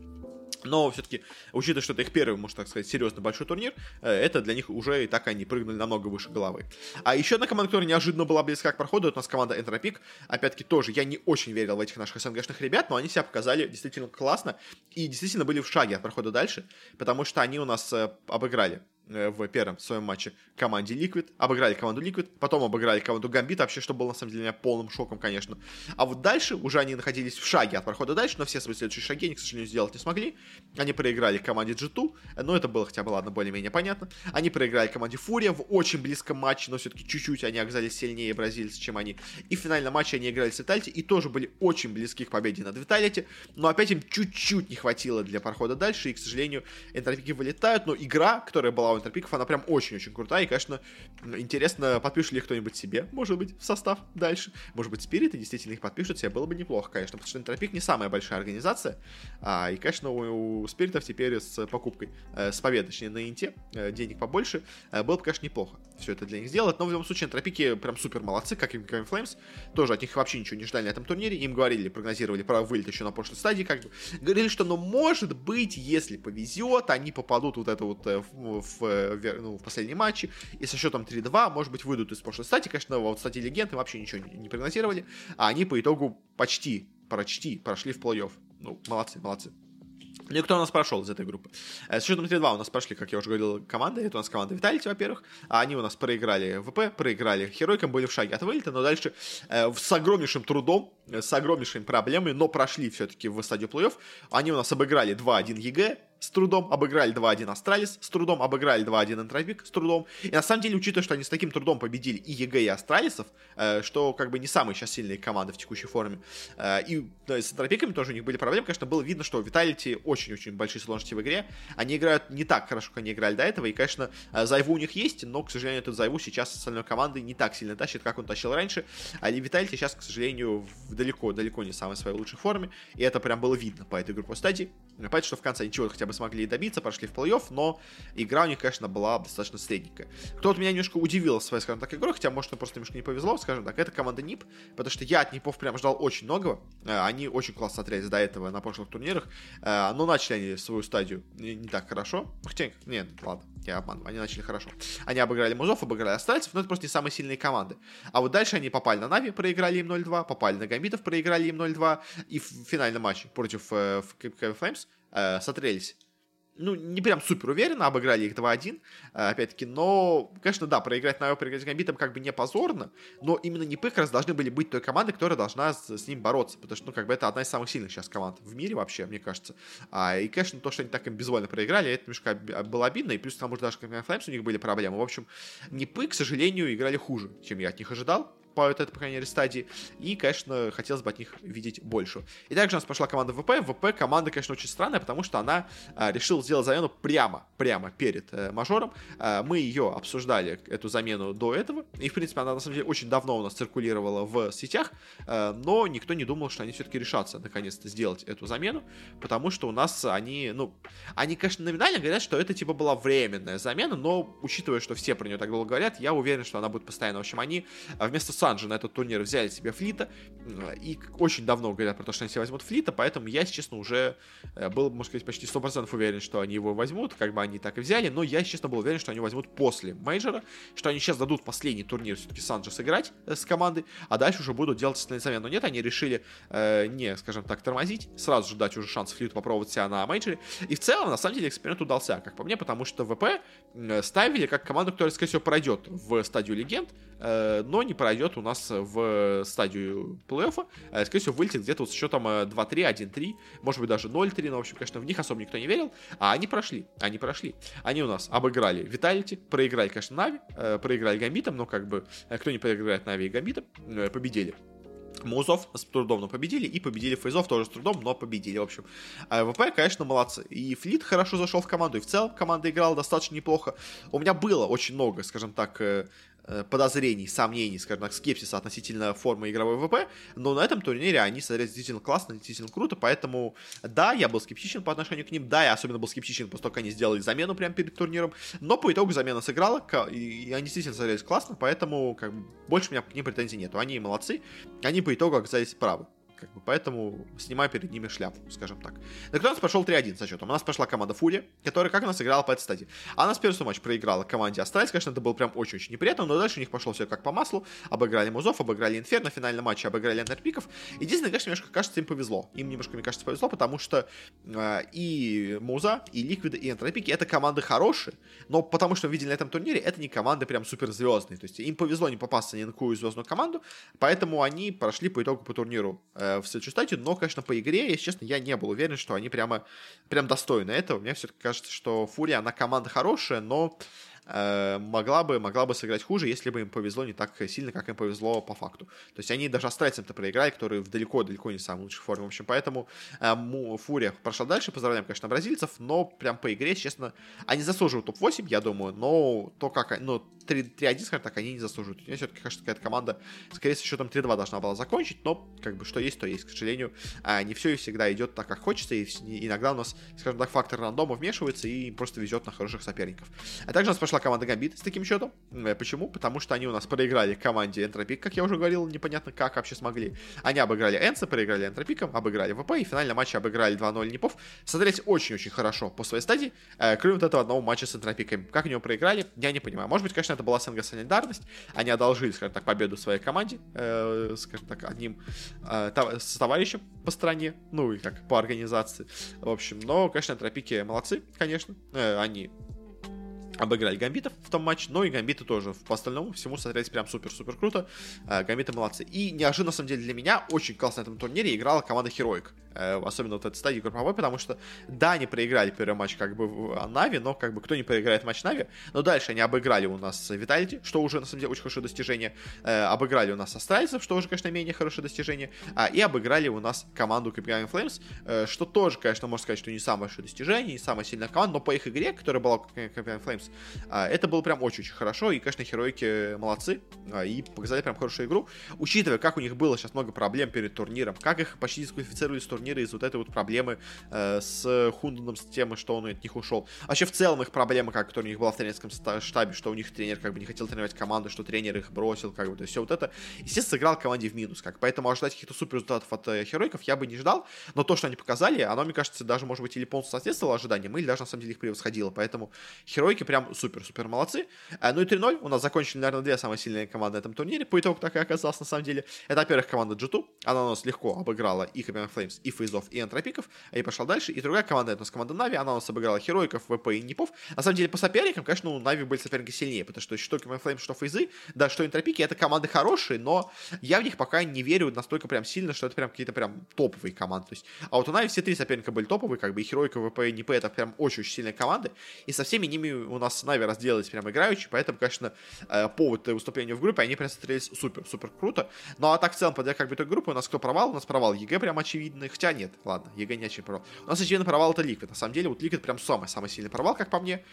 Но все-таки, учитывая, что это их первый, можно так сказать, серьезно большой турнир, э, это для них уже и так они прыгнули намного выше головы. А еще одна команда, которая неожиданно была близка к проходу, это у нас команда Энтропик. Опять-таки тоже, я не очень верил в этих наших СНГшных ребят, но они себя показали действительно классно и действительно были в шаге от прохода дальше, потому что они у нас э, обыграли в первом своем матче команде Liquid, обыграли команду Liquid, потом обыграли команду Gambit, вообще, что было на самом деле меня полным шоком, конечно. А вот дальше уже они находились в шаге от прохода дальше, но все свои следующие шаги они, к сожалению, сделать не смогли. Они проиграли команде G2, но это было хотя бы, ладно, более-менее понятно. Они проиграли команде Фурия в очень близком матче, но все-таки чуть-чуть они оказались сильнее бразильцев, чем они. И в финальном матче они играли с Виталити и тоже были очень близки к победе над Виталити, но опять им чуть-чуть не хватило для прохода дальше, и, к сожалению, энтропики вылетают, но игра, которая была у энтропиков, она прям очень-очень крутая, и, конечно, интересно, подпишет ли кто-нибудь себе, может быть, в состав дальше. Может быть, спириты действительно их подпишут себе, было бы неплохо, конечно, потому что Энтропик не самая большая организация, а, и, конечно, у, у спиритов теперь с покупкой, э, с победой, точнее, на инте, э, денег побольше, э, было бы, конечно, неплохо все это для них сделать, но в любом случае Энтропики прям супер молодцы, как и Green Flames, тоже от них вообще ничего не ждали на этом турнире, им говорили, прогнозировали про вылет еще на прошлой стадии, как бы, говорили, что, ну, может быть, если повезет, они попадут вот это вот э, в, в, в, ну, в последнем матче, и со счетом 3-2, может быть, выйдут из прошлой стадии, конечно, вот стадии легенды вообще ничего не, не прогнозировали, а они по итогу почти, почти прошли в плей-офф. Ну, молодцы, молодцы. Ну и кто у нас прошел из этой группы? С счетом 3-2 у нас прошли, как я уже говорил, команды. Это у нас команда Vitality, во-первых. А они у нас проиграли ВП, проиграли Херойкам, были в шаге от вылета, но дальше э, с огромнейшим трудом, с огромнейшими проблемами, но прошли все-таки в стадию плей-офф. Они у нас обыграли 2-1 EG, с трудом, обыграли 2-1 Astralis с трудом, обыграли 2-1 Entropiq с трудом. И на самом деле, учитывая, что они с таким трудом победили и EG, и Астралисов, э, что как бы не самые сейчас сильные команды в текущей форме, э, и да, с Энтропиками тоже у них были проблемы, конечно, было видно, что Виталити очень-очень большие сложности в игре. Они играют не так хорошо, как они играли до этого, и, конечно, э, Зайву у них есть, но, к сожалению, этот Зайву сейчас с остальной командой не так сильно тащит, как он тащил раньше. А Виталити сейчас, к сожалению, в далеко, далеко не самой своей лучшей форме, и это прям было видно по этой группе стадии. Понятно, что в конце ничего хотя бы смогли добиться, прошли в плей-офф, но игра у них, конечно, была достаточно средненькая. Кто вот меня немножко удивил своей, скажем так, игрой, хотя, может, просто немножко не повезло, скажем так, это команда НИП, потому что я от НИПов прям ждал очень многого. Э, они очень классно смотрелись до этого на прошлых турнирах, э, но начали они свою стадию не так хорошо. Хотя, нет, ладно, я обманываю, они начали хорошо. Они обыграли Музов, обыграли Астральцев, но это просто не самые сильные команды. А вот дальше они попали на Нави, проиграли им 0-2, попали на Гамбитов, проиграли им 0-2, и в финальном матче против э, Flames э, смотрелись ну, не прям супер уверенно, обыграли их 2-1, э, опять-таки, но, конечно, да, проиграть на проиграть Гамбитом как бы не позорно, но именно не как раз должны были быть той командой, которая должна с, с ним бороться, потому что, ну, как бы это одна из самых сильных сейчас команд в мире вообще, мне кажется. А, и, конечно, то, что они так им безвольно проиграли, это немножко было обидно, и плюс к тому же даже как Флаймс у них были проблемы. В общем, Непы, к сожалению, играли хуже, чем я от них ожидал, по этой, по крайней мере, стадии. И, конечно, хотелось бы от них видеть больше. И также у нас пошла команда ВП. ВП команда, конечно, очень странная, потому что она а, решила сделать замену прямо, прямо перед э, мажором. А, мы ее обсуждали, эту замену, до этого. И, в принципе, она, на самом деле, очень давно у нас циркулировала в сетях. А, но никто не думал, что они все-таки решатся, наконец-то, сделать эту замену. Потому что у нас они, ну, они, конечно, номинально говорят, что это, типа, была временная замена, но, учитывая, что все про нее так долго говорят, я уверен, что она будет постоянно. В общем, они а, вместо Санджи на этот турнир взяли себе Флита. И очень давно говорят про то, что они себе возьмут Флита, поэтому я, честно, уже э, был, можно сказать, почти 100% уверен, что они его возьмут, как бы они так и взяли, но я, честно, был уверен, что они возьмут после мейджора, что они сейчас дадут последний турнир все-таки Санджа сыграть э, с командой, а дальше уже будут делать остальные замены. Но нет, они решили э, не, скажем так, тормозить, сразу же дать уже шанс Флиту попробовать себя на мейджоре. И в целом, на самом деле, эксперимент удался, как по мне, потому что ВП ставили как команду, которая, скорее всего, пройдет в стадию легенд, э, но не пройдет у нас в стадию плей-оффа. Э, скорее всего, вылетит где-то вот с счетом 2-3, э, 1-3, может быть, даже 0-3, но, в общем, конечно, в них особо никто не верил. А они прошли, они прошли. Они у нас обыграли Виталити, проиграли, конечно, Нави, проиграли Гамбитом, но как бы кто не проиграет Нави и Гамбитом, победили. Музов с трудом, но победили, и победили Фейзов тоже с трудом, но победили, в общем. А ВП, конечно, молодцы. И Флит хорошо зашел в команду, и в целом команда играла достаточно неплохо. У меня было очень много, скажем так, Э, подозрений, сомнений, скажем так, скепсиса относительно формы игровой ВП, но на этом турнире они смотрелись действительно классно, действительно круто, поэтому да, я был скептичен по отношению к ним, да, я особенно был скептичен после того, как они сделали замену прямо перед турниром, но по итогу замена сыграла, и они действительно смотрелись классно, поэтому как больше у меня к ним претензий нету, они молодцы, они по итогу оказались правы. Как бы, поэтому снимаю перед ними шляпу, скажем так. Кто у нас пошел 3-1 со счетом. У нас пошла команда Фурия, которая как у нас играла по этой стадии. Она с первого матч проиграла команде Astralis. Конечно, это было прям очень-очень неприятно, но дальше у них пошло все как по маслу. Обыграли Музов, обыграли Инфер, на финальном матче обыграли Энтропиков. Единственное, конечно, немножко кажется, им повезло. Им немножко, мне кажется, повезло, потому что э, и Муза, и Ликвиды, и Энтропики это команды хорошие, но потому что видели на этом турнире, это не команды прям суперзвездные. То есть им повезло не попасться ни на какую звездную команду, поэтому они прошли по итогу по турниру э, в следующей стадию, но, конечно, по игре, если честно, я не был уверен, что они прямо, прям достойны этого. Мне все-таки кажется, что Фурия, она команда хорошая, но Э, могла бы, могла бы сыграть хуже, если бы им повезло не так сильно, как им повезло по факту. То есть они даже австралийцам-то проиграли, которые в далеко-далеко не самой лучшей форме. В общем, поэтому э, Фурия прошла дальше. Поздравляем, конечно, бразильцев, но прям по игре, честно, они заслуживают топ-8, я думаю, но то, как... Ну, 3-1, скажем так, они не заслуживают. Мне все-таки кажется, какая-то команда, скорее с счетом 3-2 должна была закончить, но как бы что есть, то есть. К сожалению, а, не все и всегда идет так, как хочется, и иногда у нас, скажем так, фактор рандома вмешивается и просто везет на хороших соперников. А также у нас пошла команда Гамбит с таким счетом. Э, почему? Потому что они у нас проиграли команде Энтропик, как я уже говорил, непонятно как вообще смогли. Они обыграли Энса, проиграли Энтропиком, обыграли ВП, и в финальном матче обыграли 2-0 Непов. Смотрелись очень-очень хорошо по своей стадии, э, кроме вот этого одного матча с Энтропиком. Как они его проиграли, я не понимаю. Может быть, конечно, это была СНГ солидарность. Они одолжили, скажем так, победу своей команде, э, скажем так, одним э, тов- с товарищем по стране, ну и как по организации. В общем, но, конечно, тропики молодцы, конечно. Э, они обыграли гамбитов в том матче, но и гамбиты тоже по остальному всему смотрелись прям супер-супер круто. Э, гамбиты молодцы. И неожиданно, на самом деле, для меня очень классно на этом турнире играла команда Heroic. Э, особенно вот этой стадии групповой, потому что, да, они проиграли первый матч как бы в Нави, но как бы кто не проиграет матч Нави, но дальше они обыграли у нас Виталити, что уже, на самом деле, очень хорошее достижение, э, обыграли у нас Астральцев, что уже, конечно, менее хорошее достижение, а, и обыграли у нас команду Copenhagen Flames, э, что тоже, конечно, можно сказать, что не самое большое достижение, не самая сильная команда, но по их игре, которая была Copenhagen Flames, э, это было прям очень-очень хорошо, и, конечно, Херойки молодцы, э, и показали прям хорошую игру, учитывая, как у них было сейчас много проблем перед турниром, как их почти дисквалифицировали с турнира, из вот этой вот проблемы э, с Хунданом, с тем, что он от них ушел. Вообще, в целом, их проблема, как, у них была в тренерском штабе, что у них тренер как бы не хотел тренировать команду, что тренер их бросил, как бы, то все вот это, естественно, сыграл команде в минус, как, поэтому ожидать каких-то супер результатов от э, Херойков я бы не ждал, но то, что они показали, оно, мне кажется, даже, может быть, или полностью соответствовало ожиданиям, или даже, на самом деле, их превосходило, поэтому Херойки прям супер-супер молодцы. Э, ну и 3-0, у нас закончили, наверное, две самые сильные команды на этом турнире, по итогу так и оказалось, на самом деле. Это, во-первых, команда G2, она у нас легко обыграла и Copenhagen Flames, и Фейзов, и Энтропик, пиков, и пошла дальше. И другая команда, это у нас команда Нави, она у нас обыграла Херойков, ВП и Непов. На самом деле, по соперникам, конечно, у NaVi были соперники сильнее, потому что что Copenhagen Flames, что Фейзы, да, что Энтропики, это команды хорошие, но я в них пока не верю настолько прям сильно, что это прям какие-то прям топовые команды. То есть, а вот у NaVi все три соперника были топовые, как бы и Херойка, ВП и NIP, это прям очень-очень сильные команды, и со всеми ними у нас нас NaVi разделались прям играючи, поэтому, конечно, э, повод выступления в группе, они прям смотрелись супер-супер круто. Ну, а так, в целом, подойдя как бы той группы, у нас кто провал? У нас провал EG прям очевидный, хотя нет, ладно, EG не очевидный провал. У нас очевидный провал это Liquid, на самом деле, вот Liquid прям самый-самый сильный провал, как по мне.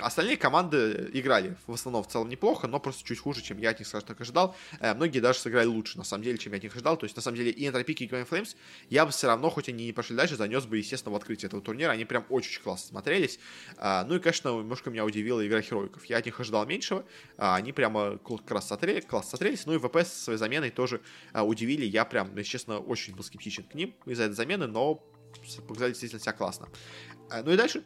Остальные команды играли в основном в целом неплохо, но просто чуть хуже, чем я от них, скажем так, ожидал. Э, многие даже сыграли лучше, на самом деле, чем я от них ожидал. То есть, на самом деле, и Энтропики, и Game Flames я бы все равно, хоть они не пошли дальше, занес бы, естественно, в открытие этого турнира. Они прям очень классно смотрелись. А, ну и, конечно, немножко меня удивила игра Херойков. Я от них ожидал меньшего. А, они прямо как раз смотрели, классно смотрелись. Ну и ВП со своей заменой тоже а, удивили. Я прям, если честно, очень был скептичен к ним из-за этой замены, но показали действительно себя классно. Ну и дальше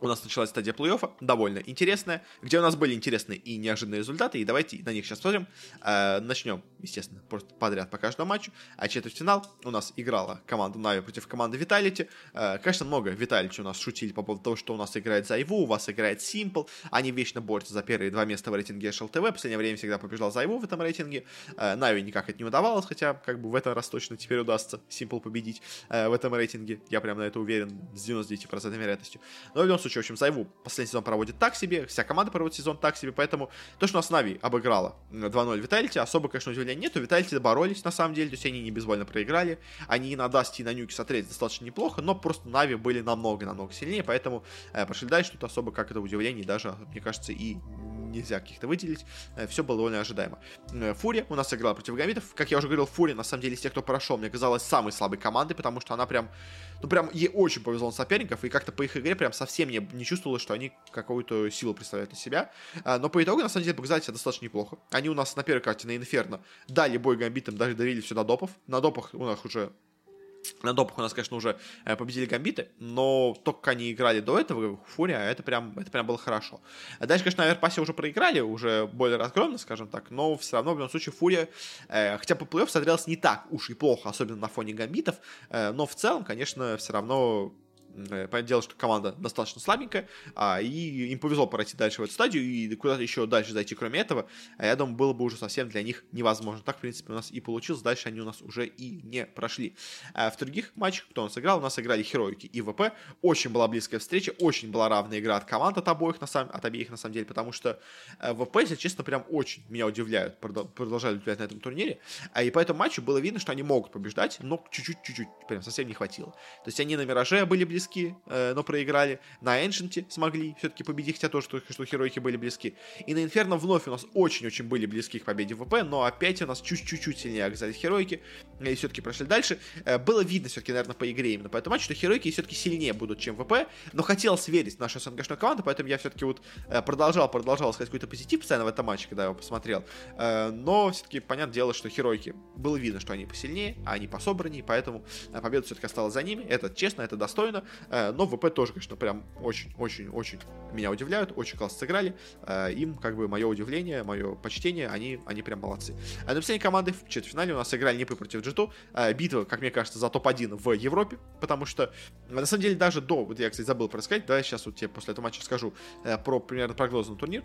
у нас началась стадия плей-оффа, довольно интересная, где у нас были интересные и неожиданные результаты, и давайте на них сейчас посмотрим. Э, начнем, естественно, просто подряд по каждому матчу. А четвертьфинал у нас играла команда Нави против команды Vitality. Э, конечно, много Vitality у нас шутили по поводу того, что у нас играет Зайву, у вас играет Simple, они вечно борются за первые два места в рейтинге ШЛТВ, в последнее время всегда побеждал Зайву в этом рейтинге. Э, никак это не удавалось, хотя как бы в этом раз точно теперь удастся Simple победить э, в этом рейтинге. Я прям на это уверен с 99% вероятностью. Но в любом случае, в общем, ZywOo последний сезон проводит так себе, вся команда проводит сезон так себе, поэтому то, что у нас NaVi обыграла 2-0 Vitality, особо, конечно, удивления нету. Vitality боролись, на самом деле, то есть они не безвольно проиграли. Они и на Дасти, и на Нюке смотрелись достаточно неплохо, но просто NaVi были намного-намного сильнее, поэтому э, пошли дальше, тут особо как это удивление даже, мне кажется, и нельзя каких-то выделить. Э, Все было довольно ожидаемо. Э, Фурия у нас играла против Гамбитов. Как я уже говорил, Фурия, на самом деле, из тех, кто прошел, мне казалось самой слабой командой, потому что она прям, ну прям, ей очень повезло на соперников, и как-то по их игре прям совсем не, не чувствовалось, что они какую-то силу представляют из себя. Э, но по итогу, на самом деле, показали себя достаточно неплохо. Они у нас на первой карте на Инферно дали бой Гамбитам, даже довели все до допов. На допах у нас уже на допах у нас, конечно, уже э, победили гамбиты, но то, как они играли до этого, Фурия, это прям, это прям было хорошо. А дальше, конечно, на Аверпасе уже проиграли, уже более разгромно, скажем так, но все равно, в любом случае, Фурия, э, хотя по плей-офф смотрелась не так уж и плохо, особенно на фоне гамбитов, э, но в целом, конечно, все равно понятное дело, что команда достаточно слабенькая, а, и им повезло пройти дальше в эту стадию и куда-то еще дальше зайти, кроме этого. А я думаю, было бы уже совсем для них невозможно. Так, в принципе, у нас и получилось. Дальше они у нас уже и не прошли. А в других матчах, кто у нас играл, у нас играли Хероики и ВП. Очень была близкая встреча, очень была равная игра от команд от обоих, на самом, от обеих, на самом деле, потому что э, ВП, если честно, прям очень меня удивляют, продолжали удивлять на этом турнире. А и по этому матчу было видно, что они могут побеждать, но чуть-чуть-чуть, прям совсем не хватило. То есть они на Мираже были близки близки, э, но проиграли. На Эншенте смогли все-таки победить, хотя тоже, что, что херойки были близки. И на Инферно вновь у нас очень-очень были близки к победе в ВП, но опять у нас чуть-чуть сильнее оказались херойки, и все-таки прошли дальше. Э, было видно все-таки, наверное, по игре именно по этому матчу, что херойки все-таки сильнее будут, чем ВП, но хотелось верить в нашу СНГшную команду, поэтому я все-таки вот э, продолжал, продолжал сказать какой-то позитив постоянно в этом матче, когда я его посмотрел. Э, но все-таки, понятное дело, что херойки было видно, что они посильнее, а они пособраннее, поэтому э, победа все-таки осталась за ними. Это честно, это достойно. Э, но ВП тоже, конечно, прям очень-очень-очень меня удивляют, очень классно сыграли. Э, им, как бы, мое удивление, мое почтение, они, они прям молодцы. А на последней команды в четвертьфинале у нас играли Непы против Джиту. Битва, как мне кажется, за топ-1 в Европе, потому что, на самом деле, даже до, вот я, кстати, забыл про сказать, да, сейчас вот тебе после этого матча скажу про примерно прогноз на турнир.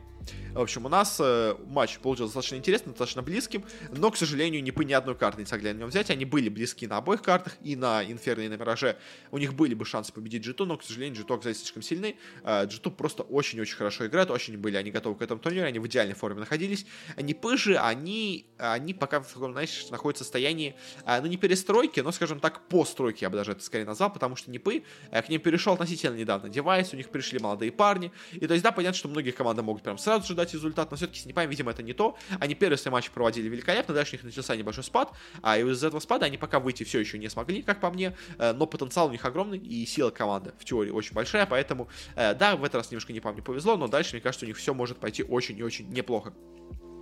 В общем, у нас матч получился достаточно интересным, достаточно близким, но, к сожалению, Непы ни одной карты не смогли на нем взять. Они были близки на обоих картах, и на Инферно, и на Мираже. У них были бы шансы победить G2, но, к сожалению, G2 оказались слишком сильны. G2 а, просто очень-очень хорошо играют, очень были они готовы к этому турниру, они в идеальной форме находились. Они пыжи, они, они пока в таком, знаешь, находятся в состоянии, а, ну, не перестройки, но, скажем так, постройки, я бы даже это скорее назвал, потому что Непы, а, к ним перешел относительно недавно девайс, у них пришли молодые парни, и то есть, да, понятно, что многие команды могут прям сразу же дать результат, но все-таки с Непами, видимо, это не то. Они первые свои матчи проводили великолепно, дальше у них начался небольшой спад, а из этого спада они пока выйти все еще не смогли, как по мне, но потенциал у них огромный, и сила команды в теории очень большая, поэтому, э, да, в этот раз немножко не по мне повезло, но дальше, мне кажется, у них все может пойти очень и очень неплохо.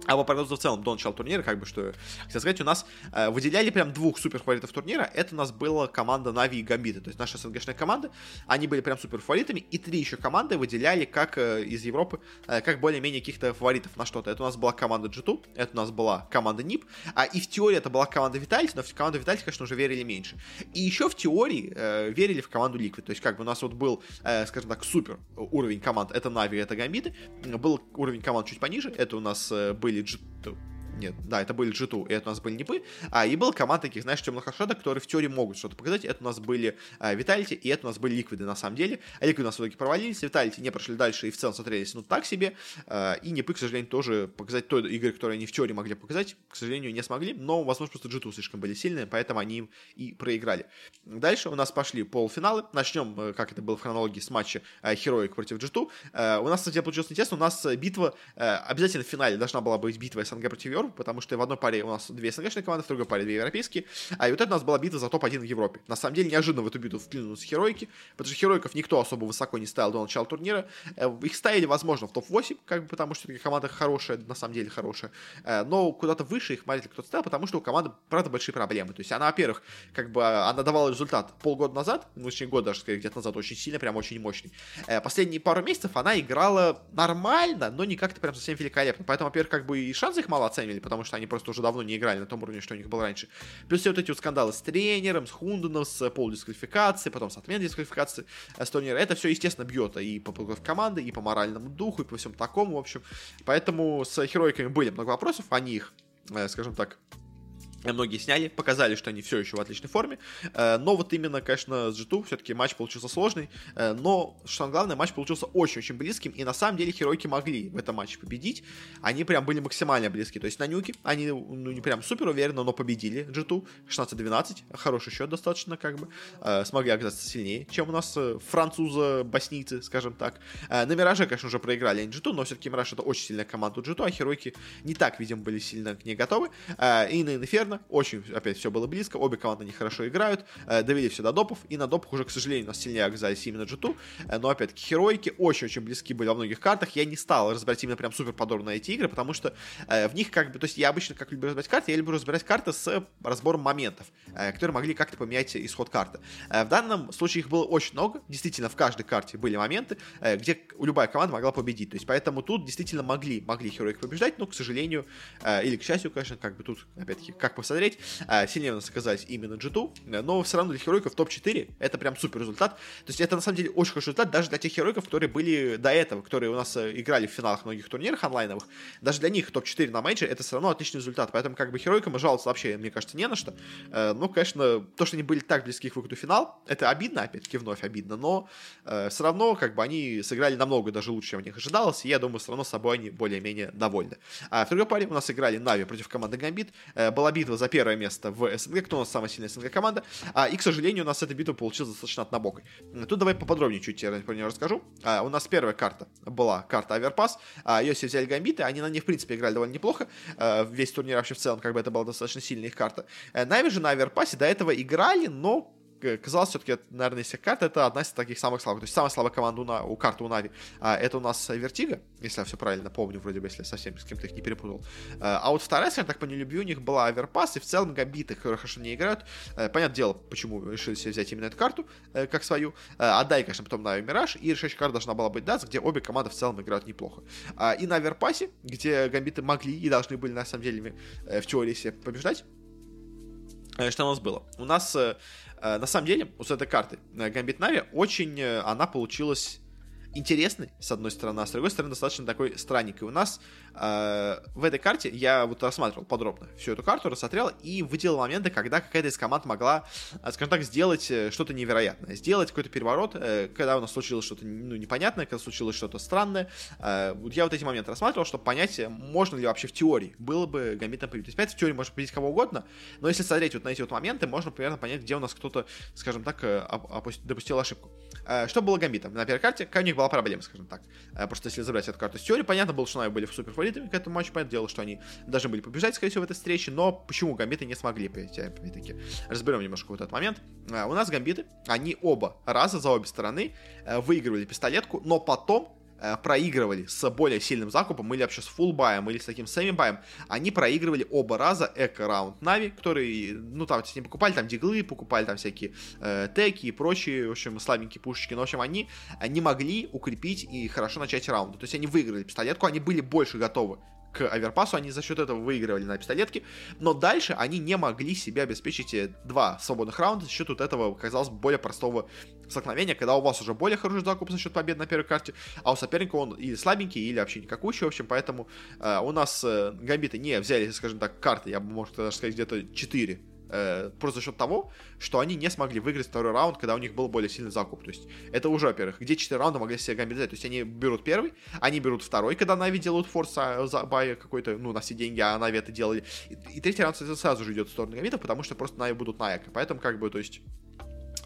А по прогнозу в целом до начала турнира, как бы, что хотел сказать, у нас э, выделяли прям двух супер фаворитов турнира. Это у нас была команда Нави и Гамбиты. То есть наша СНГшная команда, они были прям супер фаворитами. И три еще команды выделяли как э, из Европы, э, как более-менее каких-то фаворитов на что-то. Это у нас была команда G2, это у нас была команда NIP. А, и в теории это была команда Vitality, но в команду Vitality, конечно, уже верили меньше. И еще в теории э, верили в команду Liquid. То есть как бы у нас вот был, э, скажем так, супер уровень команд. Это Нави, это Гамбиты. Был уровень команд чуть пониже. Это у нас э, были были нет, да, это были G2, и это у нас были Нипы, а, и был команд таких, знаешь, темных лошадок, которые в теории могут что-то показать, это у нас были а, Vitality, и это у нас были Ликвиды, на самом деле, а Ликвиды у нас в итоге провалились, Vitality не прошли дальше, и в целом смотрелись, ну, так себе, а, и Нипы, к сожалению, тоже показать той игры, которые они в теории могли показать, к сожалению, не смогли, но, возможно, просто G2 слишком были сильные, поэтому они им и проиграли. Дальше у нас пошли полуфиналы, начнем, э, как это было в хронологии, с матча Heroic против G2, у нас, кстати, получилось интересно, у нас битва обязательно в финале должна была быть битва СНГ против Потому что в одной паре у нас две СНГшные команды, в другой паре две европейские, а и вот это у нас была битва за топ-1 в Европе. На самом деле, неожиданно в эту битву вклинулись Херойки, потому что Херойков никто особо высоко не ставил до начала турнира. Э, их ставили, возможно, в топ-8, как бы, потому что команда хорошая, на самом деле хорошая, э, но куда-то выше их мало кто-то ставил, потому что у команды, правда, большие проблемы. То есть она, во-первых, как бы, она давала результат полгода назад, ну, точнее, год даже, скорее, где-то назад, очень сильно, прям очень мощный. Э, последние пару месяцев она играла нормально, но не как-то прям совсем великолепно. Поэтому, во-первых, как бы и шансы их мало оценивали, потому что они просто уже давно не играли на том уровне, что у них был раньше. Плюс все вот эти вот скандалы с тренером, с Хунденом, с полудисквалификацией, потом с отменой дисквалификации э, с турнира. Это все, естественно, бьет и по подготовке команды, и по моральному духу, и по всему такому, в общем. Поэтому с херойками были много вопросов, они их, э, скажем так, Многие сняли, показали, что они все еще в отличной форме. Э, но вот именно, конечно, с G2 все-таки матч получился сложный. Э, но, что главное, матч получился очень-очень близким. И на самом деле Херойки могли в этом матче победить. Они прям были максимально близки. То есть на нюке они, ну, не прям супер уверенно, но победили G2. 16-12. Хороший счет достаточно, как бы. Э, смогли оказаться сильнее, чем у нас французы-боснийцы, скажем так. На Мираже, конечно, уже проиграли они G2, но все-таки Мираж это очень сильная команда у G2, а Херойки не так, видимо, были сильно к ней готовы. И на Инферно примерно. Очень, опять, все было близко. Обе команды нехорошо играют. Э, довели все до допов. И на допах уже, к сожалению, нас сильнее оказались именно G2. Э, но, опять-таки, херойки очень-очень близки были во многих картах. Я не стал разбирать именно прям супер подробно эти игры, потому что э, в них как бы... То есть я обычно, как люблю разбирать карты, я люблю разбирать карты с разбором моментов, э, которые могли как-то поменять исход карты. Э, в данном случае их было очень много. Действительно, в каждой карте были моменты, э, где любая команда могла победить. То есть поэтому тут действительно могли, могли херойки побеждать, но, к сожалению, э, или к счастью, конечно, как бы тут, опять-таки, как посмотреть. А, сильнее у нас оказались именно G2, но все равно для херойков топ-4 это прям супер результат. То есть это на самом деле очень хороший результат даже для тех херойков, которые были до этого, которые у нас э, играли в финалах многих турнирах онлайновых. Даже для них топ-4 на мейджоре это все равно отличный результат. Поэтому как бы херойкам жаловаться вообще, мне кажется, не на что. Э, ну, конечно, то, что они были так близки к выходу в финал, это обидно, опять-таки вновь обидно, но э, все равно как бы они сыграли намного даже лучше, чем от них ожидалось, и я думаю, все равно с собой они более-менее довольны. А в другой паре у нас играли Нави против команды Гамбит. Была битва за первое место в СНГ, кто у нас самая сильная СНГ команда. А, и, к сожалению, у нас эта битва получилась достаточно однобокой. Тут давай поподробнее чуть про нее расскажу. А, у нас первая карта была карта Overpass. А, ее все взяли гамбиты, они на ней, в принципе, играли довольно неплохо. А, весь турнир вообще в целом, как бы это была достаточно сильная их карта. А, NaVi же на Оверпасе до этого играли, но казалось, все-таки, наверное, из всех карт это одна из таких самых слабых. То есть самая слабая команда у, на, у карты у NaVi а, это у нас Вертига, если я все правильно помню, вроде бы, если я совсем с кем-то их не перепутал. А, а вот вторая, скажем так, по нелюбви у них была Overpass, и в целом Гамбиты, которые хорошо не играют. А, понятное дело, почему решили себе взять именно эту карту, а, как свою. А, отдай, конечно, потом Нави Мираж, и решающая карта должна была быть Дац, где обе команды в целом играют неплохо. А, и на Аверпасе, где Гамбиты могли и должны были, на самом деле, в теории себе побеждать, что у нас было? У нас Э, на самом деле, у этой карты Гамбит Нави очень э, она получилась интересный, с одной стороны, а с другой стороны, достаточно такой странненький. У нас э, в этой карте я вот рассматривал подробно всю эту карту, рассмотрел и выделил моменты, когда какая-то из команд могла, э, скажем так, сделать э, что-то невероятное, сделать какой-то переворот, э, когда у нас случилось что-то ну, непонятное, когда случилось что-то странное. Э, вот я вот эти моменты рассматривал, чтобы понять, можно ли вообще в теории было бы гамбитом победить. То есть, в теории можно победить кого угодно, но если смотреть вот на эти вот моменты, можно примерно понять, где у нас кто-то, скажем так, допустил ошибку. Э, что было гамбитом? На первой карте у была проблема, скажем так. Э, просто если забрать эту карту с теории, понятно было, что они были в супер фаворитами к этому матчу, понятное дело, что они должны были побежать, скорее всего, в этой встрече, но почему гамбиты не смогли, опять-таки. Разберем немножко вот этот момент. Э, у нас гамбиты, они оба раза за обе стороны выигрывали пистолетку, но потом Э, проигрывали с более сильным закупом, или вообще с фулбаем, или с таким семи-баем, они проигрывали оба раза эко-раунд Нави, которые, ну, там, с ним покупали там диглы, покупали там всякие э, теки и прочие, в общем, слабенькие пушечки, но, в общем, они не могли укрепить и хорошо начать раунд. То есть они выиграли пистолетку, они были больше готовы к Аверпасу, они за счет этого выигрывали на пистолетке, но дальше они не могли себе обеспечить э, два свободных раунда за счет вот этого, казалось бы, более простого столкновения, когда у вас уже более хороший закуп за счет победы на первой карте, а у соперника он или слабенький, или вообще никакущий, в общем, поэтому э, у нас э, гамбиты не взяли, скажем так, карты, я бы, может, даже сказать, где-то 4 э, просто за счет того, что они не смогли выиграть второй раунд, когда у них был более сильный закуп. То есть это уже, во-первых, где 4 раунда могли себе гамбит взять. То есть они берут первый, они берут второй, когда NaVi делают force а, за buy какой-то, ну, на все деньги, а NaVi это делали. И, и третий раунд сразу же идет в сторону гамбитов, потому что просто NaVi будут на eco. Поэтому, как бы, то есть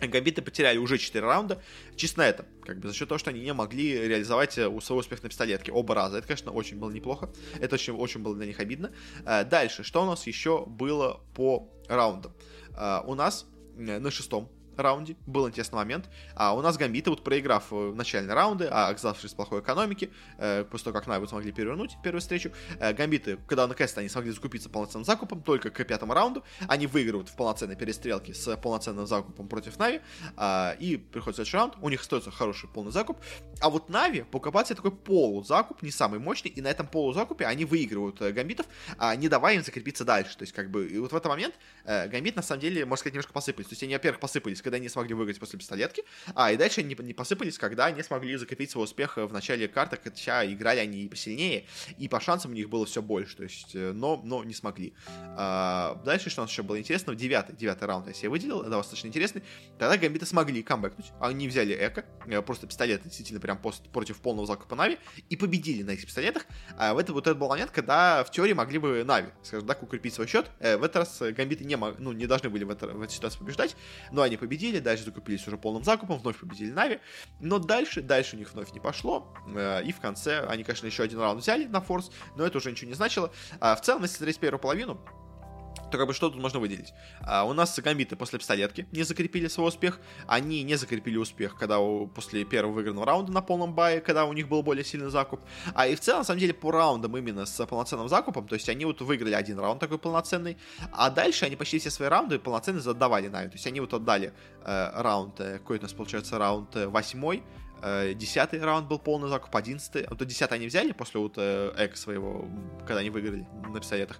Гамбиты потеряли уже 4 раунда, чисто на этом, как бы за счет того, что они не могли реализовать э, свой успех на пистолетке оба раза. Это, конечно, очень было неплохо, это очень, очень было для них обидно. Э, дальше, что у нас еще было по раундам? Э, у нас на шестом раунде был интересный момент. А у нас гамбиты, вот проиграв э, начальные раунды, а оказавшись в плохой экономике, э, после того, как Найвы смогли перевернуть первую встречу, э, гамбиты, когда наконец-то они смогли закупиться полноценным закупом, только к пятому раунду, они выигрывают в полноценной перестрелке с полноценным закупом против Нави, э, и приходит следующий раунд, у них остается хороший полный закуп, а вот Нави покупает себе такой полузакуп, не самый мощный, и на этом полузакупе они выигрывают э, гамбитов, э, не давая им закрепиться дальше, то есть как бы, и вот в этот момент э, гамбит на самом деле, можно сказать, немножко посыпались, то есть они, во-первых, посыпались когда они смогли выиграть после пистолетки, а и дальше они не посыпались, когда они смогли закрепить свой успех в начале карты, хотя играли они и посильнее, и по шансам у них было все больше, то есть, э, но, но не смогли. А, дальше, что у нас еще было интересно, в девятый, девятый раунд я себе выделил, это достаточно интересный, тогда гамбиты смогли камбэкнуть, они взяли эко, э, просто пистолет действительно прям пост, против полного закупа Нави, и победили на этих пистолетах, а в это вот этот был момент, когда в теории могли бы Нави, скажем так, укрепить свой счет, э, в этот раз гамбиты не, ну, не должны были в, это, в этой ситуации побеждать, но они победили, дальше закупились уже полным закупом, вновь победили Нави, но дальше, дальше у них вновь не пошло, э, и в конце они, конечно, еще один раунд взяли на форс, но это уже ничего не значило. А в целом, если смотреть первую половину, то как бы что тут можно выделить? А, у нас гамбиты после пистолетки не закрепили свой успех. Они не закрепили успех, когда у, после первого выигранного раунда на полном бае, когда у них был более сильный закуп. А и в целом, на самом деле, по раундам именно с полноценным закупом, то есть они вот выиграли один раунд такой полноценный, а дальше они почти все свои раунды полноценно задавали Нави. То есть они вот отдали э, раунд, э, какой у нас получается раунд э, восьмой, десятый раунд был полный закуп, одиннадцатый. Вот десятый они взяли после вот э, эко своего, когда они выиграли на пистолетах.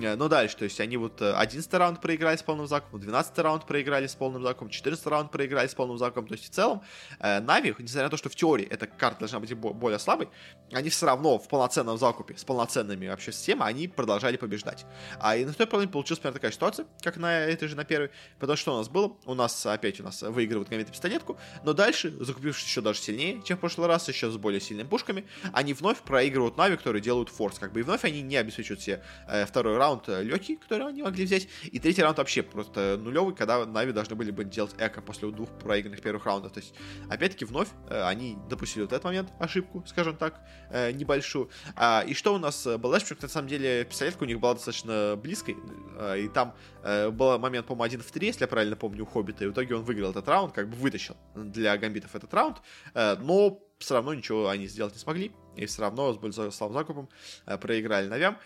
Э, но дальше, то есть они вот одиннадцатый раунд проиграли с полным закупом, двенадцатый раунд проиграли с полным закупом, четырнадцатый раунд проиграли с полным закупом. То есть в целом Нави, несмотря на то, что в теории эта карта должна быть более слабой, они все равно в полноценном закупе с полноценными вообще системами, они продолжали побеждать. А и на второй половине получилась примерно такая ситуация, как на этой же на первой. Потому что у нас было? У нас опять у нас выигрывают гамбиты пистолетку, но дальше, закупившись еще даже сильнее, чем в прошлый раз, еще с более сильными пушками, они вновь проигрывают Нави, которые делают форс, как бы, и вновь они не обеспечивают себе э, второй раунд э, легкий, который они могли взять, и третий раунд вообще просто нулевый, когда Нави должны были бы делать эко после двух проигранных первых раундов, то есть, опять-таки, вновь э, они допустили вот этот момент, ошибку, скажем так, э, небольшую, а, и что у нас было дальше, потому что, на самом деле, пистолетка у них была достаточно близкой, э, и там э, был момент, по-моему, один в три, если я правильно помню, у Хоббита, и в итоге он выиграл этот раунд, как бы вытащил для гамбитов этот раунд, э, но все равно ничего они сделать не смогли, и все равно с слабым закупом э, проиграли Навям.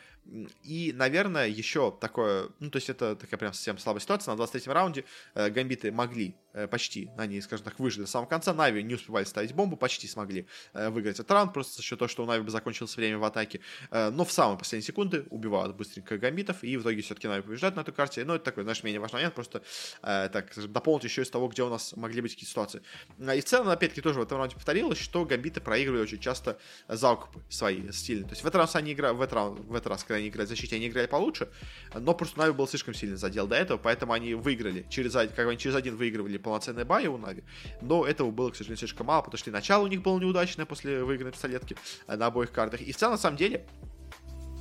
И, наверное, еще такое, ну, то есть это такая прям совсем слабая ситуация. На 23-м раунде э, гамбиты могли э, почти, они, скажем так, выжили до самого конца. Нави не успевали ставить бомбу, почти смогли э, выиграть этот раунд, просто за счет того, что у Нави бы закончилось время в атаке. Э, но в самые последние секунды убивают быстренько гамбитов, и в итоге все-таки Нави побеждают на этой карте. Но это такой, знаешь, менее важный момент, просто э, так, дополнить еще из того, где у нас могли быть какие ситуации. И в целом, опять-таки, тоже в этом раунде повторилось, что гамбиты проигрывали очень часто закупы свои сильные. То есть в этот раз они играли, в этот, раунд, в этот раз, когда они играли в защите, они играли получше, но просто Нави был слишком сильный задел до этого, поэтому они выиграли, через, как они через один выигрывали полноценные buy и у Нави, но этого было, к сожалению, слишком мало, потому что и начало у них было неудачное после выигранной пистолетки э, на обоих картах, и в целом, на самом деле,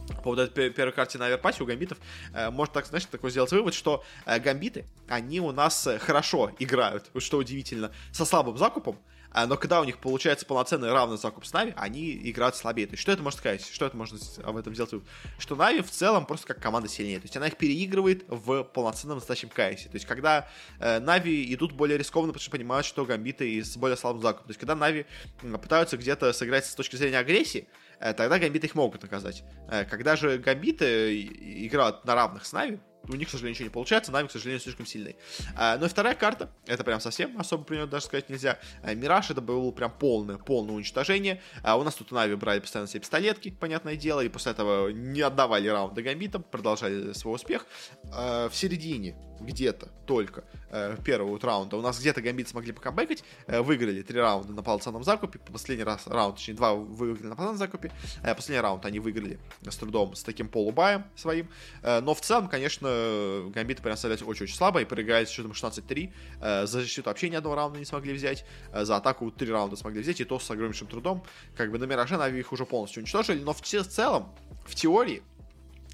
по поводу этой первой карте на Аверпасе у гамбитов, э, можно так, знаешь, такой сделать вывод, что э, гамбиты, они у нас э, хорошо играют, что удивительно, со слабым закупом, но когда у них получается полноценный равный закуп с Нави, они играют слабее. То есть, что это можно сказать? Что это можно об этом сделать? Что Нави в целом просто как команда сильнее. То есть, она их переигрывает в полноценном настоящем кайсе. То есть, когда э, Нави идут более рискованно, потому что понимают, что гамбиты с более слабым закупом. То есть, когда Нави пытаются где-то сыграть с точки зрения агрессии, э, тогда гамбиты их могут наказать. Э, когда же гамбиты играют на равных с Нави, у них, к сожалению, ничего не получается, Нави, к сожалению, слишком сильный. А, ну и вторая карта, это прям совсем особо про нее даже сказать нельзя. А, Мираж, это было прям полное, полное уничтожение. А, у нас тут Нави брали постоянно все пистолетки, понятное дело, и после этого не отдавали раунды гамбитам, продолжали свой успех. А, в середине где-то только э, первого раунда. У нас где-то гамбиты смогли покамбэкать, э, выиграли три раунда на полноценном закупе, последний раз раунд, точнее два выиграли на полноценном закупе, э, последний раунд они выиграли с трудом с таким полубаем своим, э, но в целом, конечно, гамбиты прям оставляются очень-очень слабо. И проиграли с счетом 16-3, э, за защиту вообще ни одного раунда не смогли взять, за атаку три раунда смогли взять, и то с огромнейшим трудом, как бы на Мираже Нави их уже полностью уничтожили, но в, в целом, в теории,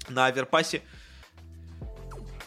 на Аверпасе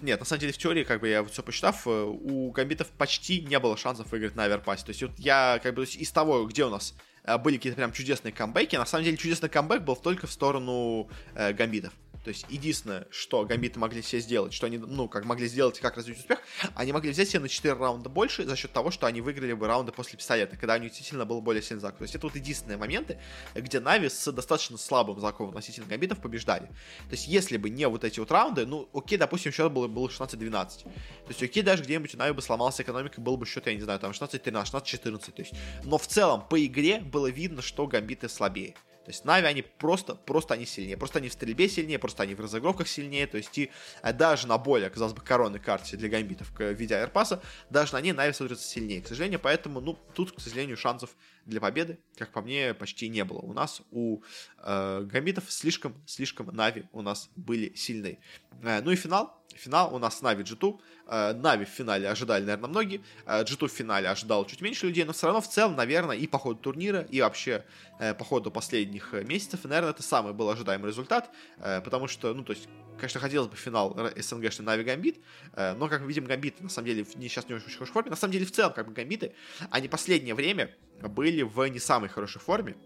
нет, на самом деле, в теории, как бы я вот все посчитав, э, у гамбитов почти не было шансов выиграть на Аверпасе. То есть вот я как бы из того, где у нас э, были какие-то прям чудесные камбэки, на самом деле чудесный камбэк был только в сторону э, гамбитов. То есть единственное, что гамбиты могли себе сделать, что они, ну, как могли сделать, как развить успех, они могли взять себе на 4 раунда больше за счет того, что они выиграли бы раунды после пистолета, когда у них действительно был более сильный закон. То есть это вот единственные моменты, где Нави с достаточно слабым закупом относительно гамбитов побеждали. То есть если бы не вот эти вот раунды, ну, окей, допустим, счет был, был 16-12. То есть окей, даже где-нибудь у Нави бы сломалась экономика, был бы счет, я не знаю, там 16-13, 16-14. То есть, но в целом по игре было видно, что гамбиты слабее. То есть Нави, они просто, просто они сильнее. Просто они в стрельбе сильнее, просто они в разыгровках сильнее. То есть и э, даже на более, казалось бы, коронной карте для гамбитов в виде Overpass а, даже на ней Нави смотрится сильнее. К сожалению, поэтому, ну, тут, к сожалению, шансов для победы, как по мне, почти не было. У нас, у э, гамбитов слишком, слишком Нави у нас были сильные. Э, ну и финал. Финал у нас Нави G2. Э, Нави в финале ожидали, наверное, многие. G2 э, в финале ожидал чуть меньше людей, но все равно в целом, наверное, и по ходу турнира, и вообще э, по ходу последних месяцев, наверное, это самый был ожидаемый результат, потому что, ну, то есть, конечно, хотелось бы финал СНГшный Нави Гамбит, но, как мы видим, Гамбиты, на самом деле, сейчас не очень хорошей форме. На самом деле, в целом, как бы Гамбиты, они последнее время были в не самой хорошей форме,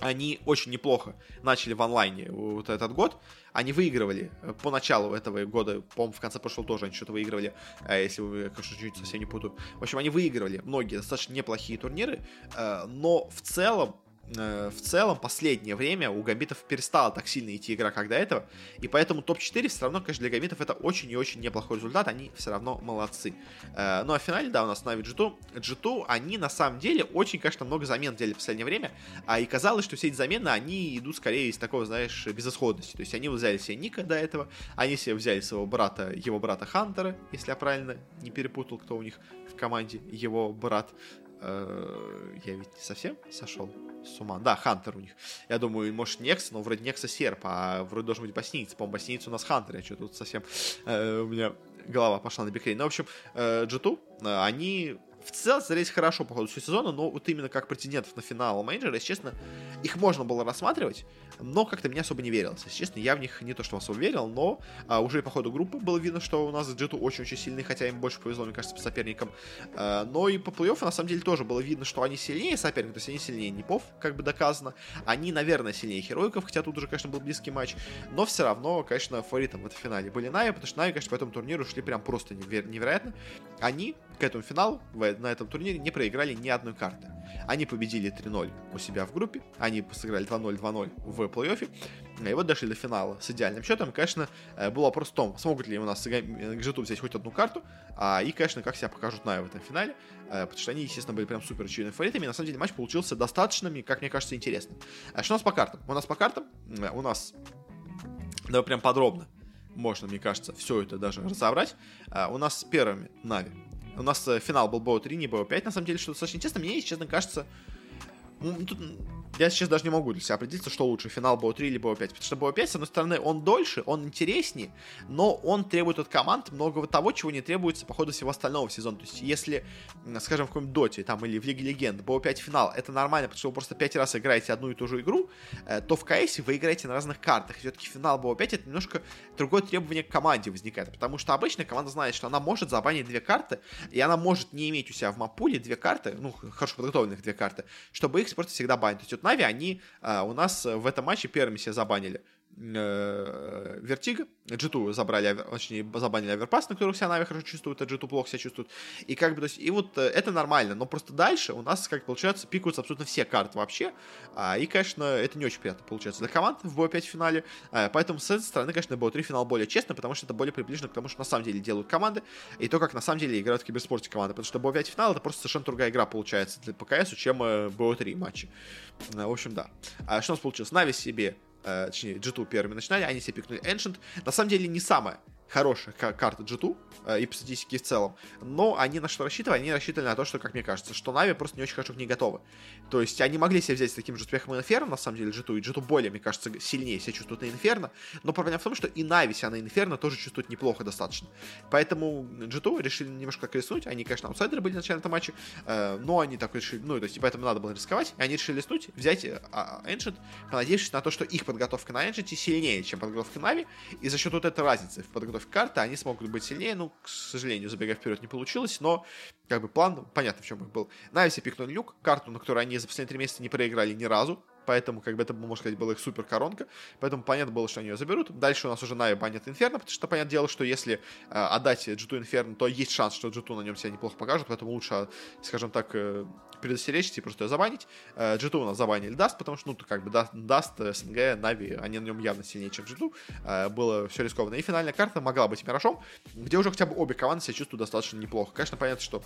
они очень неплохо начали в онлайне вот этот год. Они выигрывали по началу этого года, по-моему, в конце прошлого тоже они что-то выигрывали, э, если вы, конечно, чуть совсем не путаю. В общем, они выигрывали многие достаточно неплохие турниры, э, но в целом Э, в целом последнее время у гамбитов перестала так сильно идти игра, как до этого, и поэтому топ-4 все равно, конечно, для гамбитов это очень и очень неплохой результат, они все равно молодцы. Э, ну а в финале, да, у нас Нави G2. G2, они на самом деле очень, конечно, много замен делали в последнее время, а и казалось, что все эти замены, они идут скорее из такого, знаешь, безысходности. То есть они взяли себе Ника до этого, они себе взяли своего брата, его брата Хантера, если я правильно не перепутал, кто у них в команде, его брат. Э, я ведь не совсем сошел с ума. Да, Хантер у них. Я думаю, может, Некс, но вроде Некса серп, а вроде должен быть Боснийц. По-моему, Боснийц у нас Хантер. Я что тут совсем... Э, у меня голова пошла на бикрей. Ну, в общем, э, G2, э, они в целом смотрелись хорошо по ходу всего сезона, но вот именно как претендентов на финал менеджера, если честно, их можно было рассматривать, но как-то мне особо не верилось. Если честно, я в них не то что особо верил, но а, уже по ходу группы было видно, что у нас G2 очень-очень сильный, хотя им больше повезло, мне кажется, по соперникам. А, но и по плей-оффу, на самом деле, тоже было видно, что они сильнее соперников, то есть они сильнее Непов, как бы доказано. Они, наверное, сильнее Хероиков, хотя тут уже, конечно, был близкий матч, но все равно, конечно, фаворитом в этом финале были Нави, потому что Нави, конечно, по этому турниру шли прям просто невероятно. Они к этому финалу на этом турнире не проиграли ни одной карты. Они победили 3-0 у себя в группе, они сыграли 2-0, 2-0 в плей-оффе, и вот дошли до финала с идеальным счетом. Конечно, э, был вопрос в том, смогут ли у нас Гжету взять хоть одну карту, а, и, конечно, как себя покажут на в этом финале, э, потому что они, естественно, были прям супер очевидными фаворитами, и на самом деле матч получился достаточно, как мне кажется, интересным. А что у нас по картам? У нас по картам, у нас, давай прям подробно, можно, мне кажется, все это даже разобрать. А, у нас первыми Нави у нас э, финал был BO3, не BO5, на самом деле, что достаточно интересно. Мне, честно, кажется, тут я сейчас даже не могу для себя определиться, что лучше, финал BO3 или BO5. Потому что BO5, с одной стороны, он дольше, он интереснее, но он требует от команд многого того, чего не требуется по ходу всего остального сезона. То есть, если, скажем, в каком-нибудь Доте там, или в Лиге Легенд BO5 финал, это нормально, потому что вы просто пять раз играете одну и ту же игру, э, то в КС вы играете на разных картах. Все-таки финал BO5 это немножко другое требование к команде возникает. Потому что обычно команда знает, что она может забанить две карты, и она может не иметь у себя в map pool е две карты, ну, хорошо подготовленных две карты, чтобы их просто всегда банить. То есть, вот Нави, они а, у нас в этом матче первыми себя забанили. Э, Vertigo, G2 забрали, точнее, забанили Overpass, на которых себя Нави хорошо чувствуют, а G2 плохо себя чувствуют. И как бы, то есть, и вот э, это нормально, но просто дальше у нас, как получается, пикаются абсолютно все карты вообще, а, и, конечно, это не очень приятно получается для команд в BO5 финале, а, поэтому с этой стороны, конечно, BO3 финал более честно, потому что это более приближено к тому, что на самом деле делают команды, и то, как на самом деле играют в киберспорте команды, потому что BO5 финал это просто совершенно другая игра получается для ПКС, чем BO3 матчи. В общем, да. А что у нас получилось? Нави себе э, точнее, G2 первыми начинали, они себе пикнули Ancient. На самом деле не самое хорошая карта G2 э, и по статистике в целом, но они на что рассчитывали? Они рассчитывали на то, что, как мне кажется, что Нави просто не очень хорошо к ней готовы. То есть они могли себе взять с таким же успехом Инферно, на самом деле, G2, и G2 более, мне кажется, сильнее себя чувствуют на Инферно, но проблема в том, что и Нави себя на Инферно тоже чувствуют неплохо достаточно. Поэтому G2 решили немножко так рискнуть, они, конечно, аутсайдеры были в начале этого матча, э, но они так решили, ну, то есть, поэтому надо было рисковать, и они решили рискнуть, взять э, Ancient, понадеявшись на то, что их подготовка на Ancient сильнее, чем подготовка Нави, и за счет вот этой разницы в подготовке карты они смогут быть сильнее. Ну, к сожалению, забегая вперед, не получилось, но как бы план, понятно, в чем их был. Нави пикнули люк, карту, на которой они за последние три месяца не проиграли ни разу, поэтому, как бы, это, можно сказать, была их супер коронка, поэтому понятно было, что они ее заберут. Дальше у нас уже Нави банят Инферно, потому что, понятное дело, что если э, отдать G2 Инферно, то есть шанс, что G2 на нем себя неплохо покажет, поэтому лучше, скажем так, э, предостеречься и просто ее забанить. Э, G2 у нас забанили Dust, потому что, ну, как бы, Dust, СНГ, Нави, они на нем явно сильнее, чем G2. Э, было все рискованно. И финальная карта могла быть Миражом, где уже хотя бы обе команды себя чувствуют достаточно неплохо. Конечно, понятно, что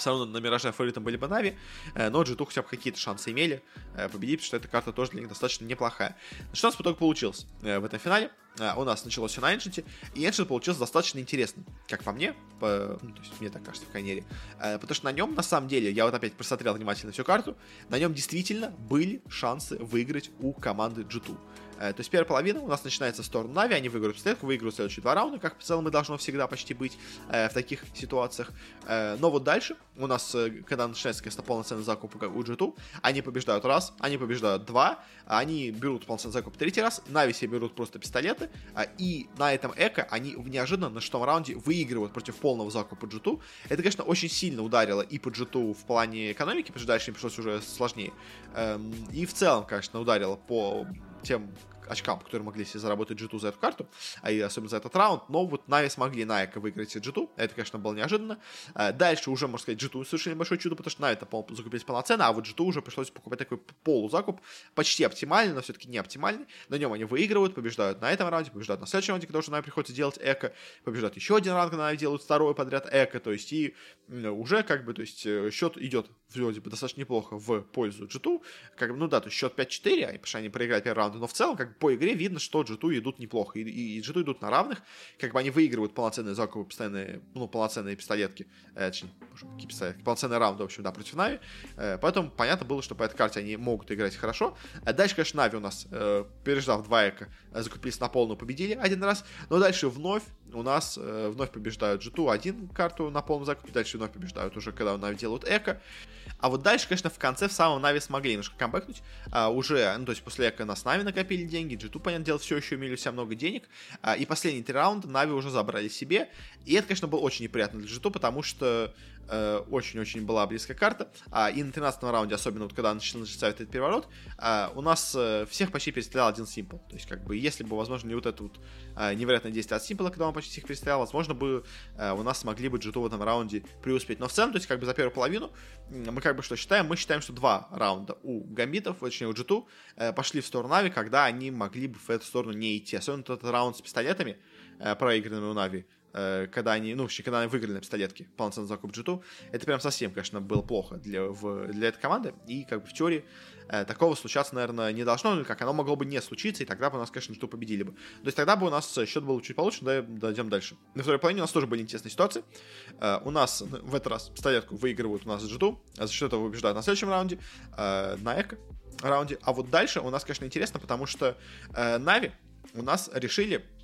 все равно на Мираже фаворитом были бы Нави, э, но G2 хотя бы какие-то шансы имели э, победить, потому что эта карта тоже для них достаточно неплохая. Что у нас в итоге получилось э, в этом финале? У нас началось все на Ancient, и Ancient получился достаточно интересным, как по мне, по, ну, то есть мне так кажется, в Кайнере, потому что на нем, на самом деле, я вот опять просмотрел внимательно всю карту, на нем действительно были шансы выиграть у команды G2. Э, то есть первая половина у нас начинается в сторону Нави, они выиграют пистолетку, выиграют следующие два раунда, как в целом и должно всегда почти быть э, в таких ситуациях. Э, но вот дальше у нас, когда начинается, конечно, полноценный закуп у G2, они побеждают раз, они побеждают два, они берут полноценный закуп третий раз, Нави себе берут просто пистолеты, и на этом эко они неожиданно на шестом раунде выигрывают против полного закупа G2. Это, конечно, очень сильно ударило и по G2 в плане экономики, потому что дальше им пришлось уже сложнее. Эм, и в целом, конечно, ударило по тем очкам, которые могли себе заработать G2 за эту карту, а и особенно за этот раунд, но вот Нави смогли Найка выиграть G2, это, конечно, было неожиданно. Э, дальше уже, можно сказать, G2 совершили большое чудо, потому что Нави это закупились полноценно, а вот G2 уже пришлось покупать такой полузакуп, почти оптимальный, но все-таки не оптимальный. На нем они выигрывают, побеждают на этом раунде, побеждают на следующем раунде, когда уже Нави приходится делать эко, побеждают еще один раунд, когда Нави делают второй подряд эко, то есть и уже как бы, то есть э, счет идет вроде бы достаточно неплохо в пользу G2, как бы, ну да, то есть счет 5-4, а потому что они проиграли первый раунд, но в целом, как бы, по игре видно, что G2 идут неплохо. И, и, и G2 идут на равных. Как бы они выигрывают полноценные закупы, постоянные, ну, полноценные пистолетки. Э, точнее, какие пистолетки? Полноценные раунды, в общем, да, против Нави. Э, поэтому понятно было, что по этой карте они могут играть хорошо. А дальше, конечно, Нави у нас, э, переждав два эко, э, закупились на полную, победили один раз. Но дальше вновь у нас э, вновь побеждают G2 один карту на полном закупе. Дальше вновь побеждают уже, когда Нави делают eco. А вот дальше, конечно, в конце в самом Нави смогли немножко камбэкнуть. А, уже, ну, то есть после eco у нас Нави накопили деньги, G2, понятное дело, все еще имели у себя много денег. А, и последние три раунда Нави уже забрали себе. И это, конечно, было очень неприятно для G2, потому что Э, очень-очень была близкая карта. А, и на 13 раунде, особенно вот когда начался этот переворот, а, у нас а, всех почти перестрелял один Симпл. То есть, как бы, если бы, возможно, не вот это вот а, невероятное действие от Симпла, когда он почти всех перестрелял, возможно бы а, у нас смогли бы g в этом раунде преуспеть. Но в целом, то есть, как бы за первую половину, мы как бы что считаем? Мы считаем, что два раунда у Гамбитов, точнее у g э, пошли в сторону Нави, когда они могли бы в эту сторону не идти. Особенно тот раунд с пистолетами, э, проигранными у Нави, Э, когда они, ну, когда они выиграли на пистолетке полноценный закуп g это прям совсем, конечно, было плохо для, в, для этой команды, и как бы в теории э, такого случаться, наверное, не должно, или как оно могло бы не случиться, и тогда бы у нас, конечно, что победили бы. То есть тогда бы у нас счет был чуть получше, да, дойдем дальше. На второй половине у нас тоже были интересные ситуации. Э, у нас в этот раз пистолетку выигрывают у нас g а за счет этого побеждают на следующем раунде, э, на эко раунде, а вот дальше у нас, конечно, интересно, потому что э, Нави у нас решили Э,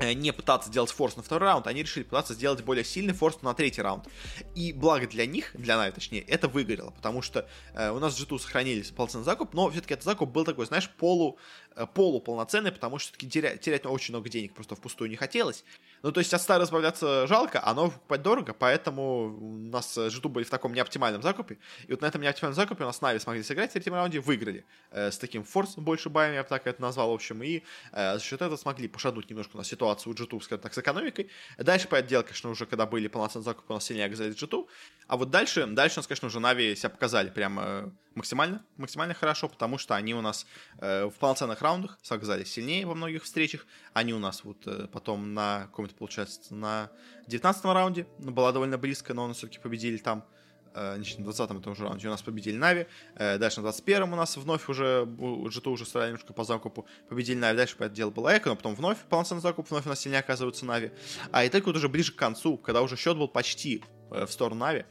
не пытаться сделать форс на второй раунд, они решили пытаться сделать более сильный форс на третий раунд. И благо для них, для Нави точнее, это выгорело, потому что э, у нас в G2 сохранились полноценный закуп, но все-таки этот закуп был такой, знаешь, полу э, полуполноценный, потому что все-таки терять, терять очень много денег просто впустую не хотелось. Ну, то есть от старого избавляться жалко, а новый покупать дорого, поэтому у нас житу были в таком неоптимальном закупе. И вот на этом неоптимальном закупе у нас Нави смогли сыграть в третьем раунде, выиграли э, с таким форс больше баем, я бы так это назвал, в общем, и э, за счет этого смогли пошаднуть немножко на ситуацию у G2, скажем так, с экономикой. Дальше, по дело, конечно, уже когда были полноценные закупы, у нас сильнее оказались G2. А вот дальше, дальше у нас, конечно, уже Нави себя показали прямо э, максимально, максимально хорошо, потому что они у нас э, в полноценных раундах оказались сильнее во многих встречах. Они у нас вот э, потом на каком-то, получается, на 19 раунде была довольно близко, но у нас все-таки победили там. Э, значит, на 20-м этом же раунде у нас победили Нави. Э, дальше на 21-м у нас вновь уже G2 уже стали немножко по закупу. Победили Нави. Дальше понятное дело было eco, но потом вновь полноценный закуп, вновь у нас сильнее оказываются Нави. А и так вот уже ближе к концу, когда уже счет был почти э, в сторону Нави,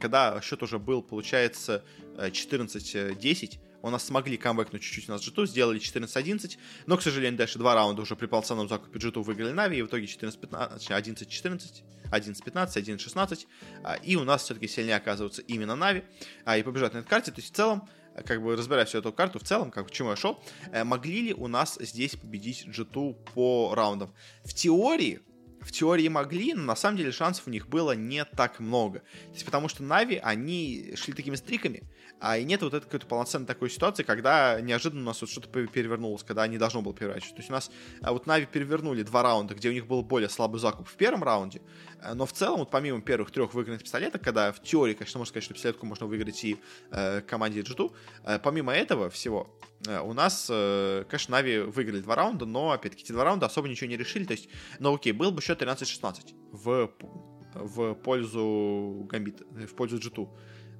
когда счет уже был, получается, 14-10, у нас смогли камбэкнуть чуть-чуть у нас G2, сделали 14-11, но, к сожалению, дальше два раунда уже при полноценном закупе G2 выиграли Нави, и в итоге 14-15, 11-14, 11-15, 11-16, и у нас все-таки сильнее оказываются именно Нави, а, и побежать на этой карте, то есть в целом, как бы разбирая всю эту карту в целом, как к чему я шел, э, могли ли у нас здесь победить G2 по раундам? В теории, в теории могли, но на самом деле шансов у них было не так много. То есть потому что Нави, они шли такими стриками, а и нет вот этой какой-то полноценной такой ситуации, когда неожиданно у нас вот что-то перевернулось, когда не должно было переворачиваться. То есть у нас а вот Нави перевернули два раунда, где у них был более слабый закуп в первом раунде, но в целом, вот помимо первых трех выигранных пистолетов, когда в теории, конечно, можно сказать, что пистолетку можно выиграть и э, команде G2, э, помимо этого всего, э, у нас, э, конечно, Нави выиграли два раунда, но, опять-таки, эти два раунда особо ничего не решили, то есть, ну окей, был бы счет 13-16 в, в пользу Гамбита, в пользу G2.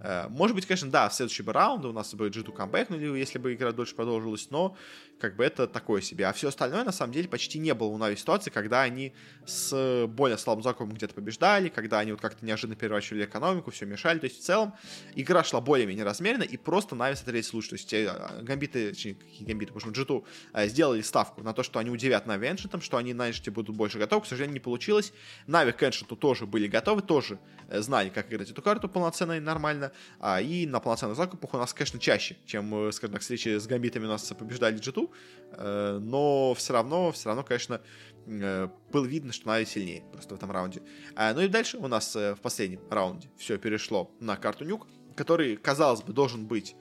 Э, может быть, конечно, да, в следующий бы раунд у нас бы G2 камбэкнули, если бы игра дольше продолжилась, но как бы это такое себе. А все остальное, на самом деле, почти не было у Нави ситуации, когда они с более слабым закупом где-то побеждали, когда они вот как-то неожиданно переворачивали экономику, все мешали. То есть, в целом, игра шла более-менее размеренно, и просто Нави смотрелись лучше. То есть, э, гамбиты, какие гамбиты, потому что G2 э, сделали ставку на то, что они удивят Нави Эншентом, что они на Эншенте будут больше готовы. К сожалению, не получилось. Нави к Эншенту тоже были готовы, тоже э, знали, как играть эту карту полноценно и нормально. А, и на полноценных закупах у нас, конечно, чаще, чем, скажем так, встречи с гамбитами у нас побеждали G2. Э, но все равно, все равно, конечно, э, было видно, что Нави сильнее просто в этом раунде. А, ну и дальше у нас э, в последнем раунде все перешло на карту Нюк, который, казалось бы, должен быть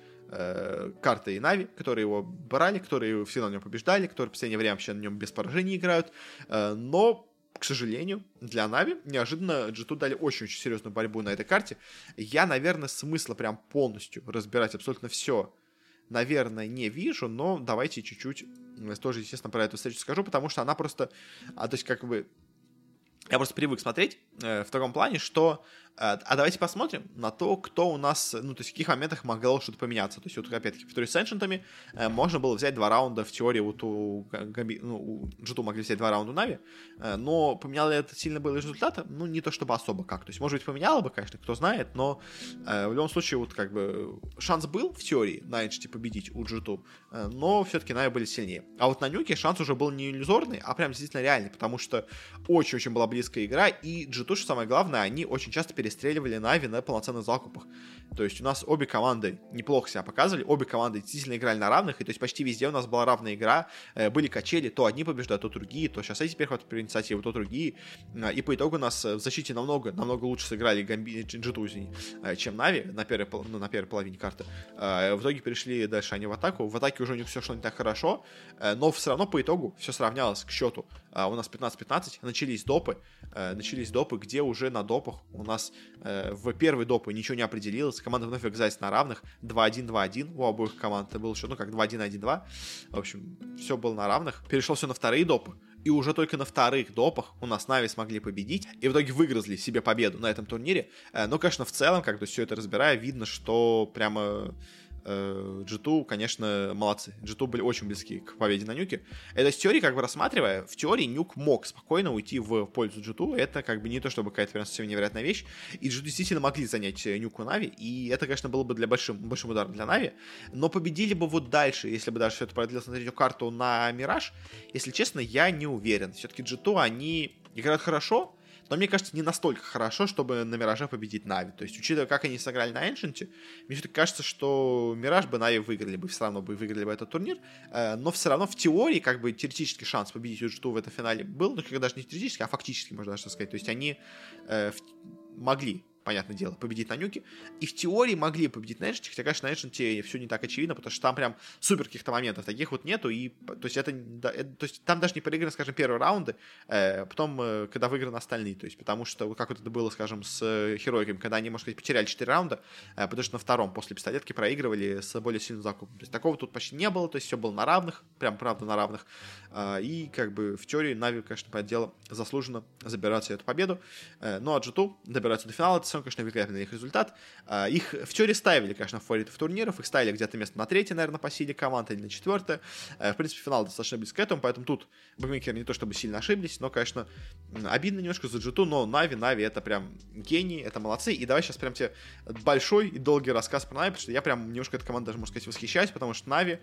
картой Нави, которые его брали, которые все на нем побеждали, которые в последнее время вообще на нем без поражений играют, но к сожалению, для Нави неожиданно G2 дали очень-очень серьезную борьбу на этой карте. Я, наверное, смысла прям полностью разбирать абсолютно все наверное, не вижу, но давайте чуть-чуть тоже, естественно, про эту встречу скажу, потому что она просто, а, то есть как бы я просто привык смотреть э, в таком плане, что а, а давайте посмотрим на то, кто у нас, ну, то есть в каких моментах могло что-то поменяться. То есть, вот, опять-таки, повторюсь, с Эншентами э, можно было взять два раунда, в теории вот у, ну, у Джиту могли взять два раунда у Нави, э, но поменяло это сильно было результата? Ну, не то чтобы особо как. То есть, может быть, поменяло бы, конечно, кто знает, но э, в любом случае, вот как бы шанс был в теории на Эншете победить у Джиту, но все-таки Нави были сильнее. А вот на Нюке шанс уже был не иллюзорный, а прям действительно реальный, потому что очень-очень была близкая игра, и Джиту, что самое главное, они очень часто перестреливали Нави на полноценных закупах. То есть у нас обе команды неплохо себя показывали, обе команды действительно играли на равных, и то есть почти везде у нас была равная игра, э, были качели, то одни побеждают, то другие, то сейчас эти перехваты по инициативу, то другие, э, и по итогу у нас в защите намного, намного лучше сыграли Гамби, Джинджиту, э, чем Нави на первой, ну, на первой половине карты. В итоге перешли дальше они в атаку, в атаке уже у них все шло не так хорошо, но все равно по итогу все сравнялось к счету. У нас 15-15, начались допы, начались допы, где уже на допах у нас в первый доп ничего не определилось, команда вновь оказалась на равных, 2-1-2-1 у обоих команд, это был счет, ну как 2-1-1-2, в общем, все было на равных, перешел все на вторые допы, и уже только на вторых допах у нас Нави смогли победить, и в итоге выгрызли себе победу на этом турнире, э, но, конечно, в целом, как бы все это разбирая, видно, что прямо G2, э, конечно, молодцы. G2 были очень близки к победе на Нюке. Это с теории, как бы рассматривая, в теории Nuke мог спокойно уйти в пользу G2. Это как бы не то, чтобы какая-то прям совсем невероятная вещь. И G2 действительно могли занять э, Nuke у Нави. И это, конечно, было бы для большим, большим ударом для Нави. Но победили бы вот дальше, если бы даже все это продлилось на третью карту на Мираж. Если честно, я не уверен. Все-таки G2, они играют хорошо, но мне кажется, не настолько хорошо, чтобы на Мираже победить Нави. То есть, учитывая, как они сыграли на Ancient е, мне все-таки кажется, что Мираж бы Нави выиграли бы, все равно бы выиграли бы этот турнир, э, но все равно в теории, как бы, теоретический шанс победить Уджиту в этом финале был, ну, даже не теоретически, а фактически, можно даже сказать. То есть, они э, могли понятное дело, победить на нюке. И в теории могли победить на Эшенте, хотя, конечно, на Эшенте все не так очевидно, потому что там прям супер каких-то моментов таких вот нету, и, то есть, это, да, это то есть, там даже не проиграны, скажем, первые раунды, э, потом, э, когда выиграны остальные, то есть, потому что, как вот это было, скажем, с э, Херойками, когда они, может сказать, потеряли 4 раунда, э, потому что на втором после пистолетки проигрывали с более сильным закупом. То есть, такого тут почти не было, то есть, все было на равных, прям, правда, на равных, э, и, как бы, в теории Нави, конечно, по дело заслуженно забирать эту победу, э, ну, а G2 добираться до финала, это все, конечно, великолепный их результат. А, их в теории ставили, конечно, в фаворитов турниров, их ставили где-то место на третье, наверное, по силе команд или на четвертое. Э, в принципе, финал достаточно близко к этому, поэтому тут букмекеры не то чтобы сильно ошиблись, но, конечно, обидно немножко за g но Нави, Нави это прям гений, это молодцы. И давай сейчас прям тебе большой и долгий рассказ про Нави, потому что я прям немножко этой командой даже, можно сказать, восхищаюсь, потому что Нави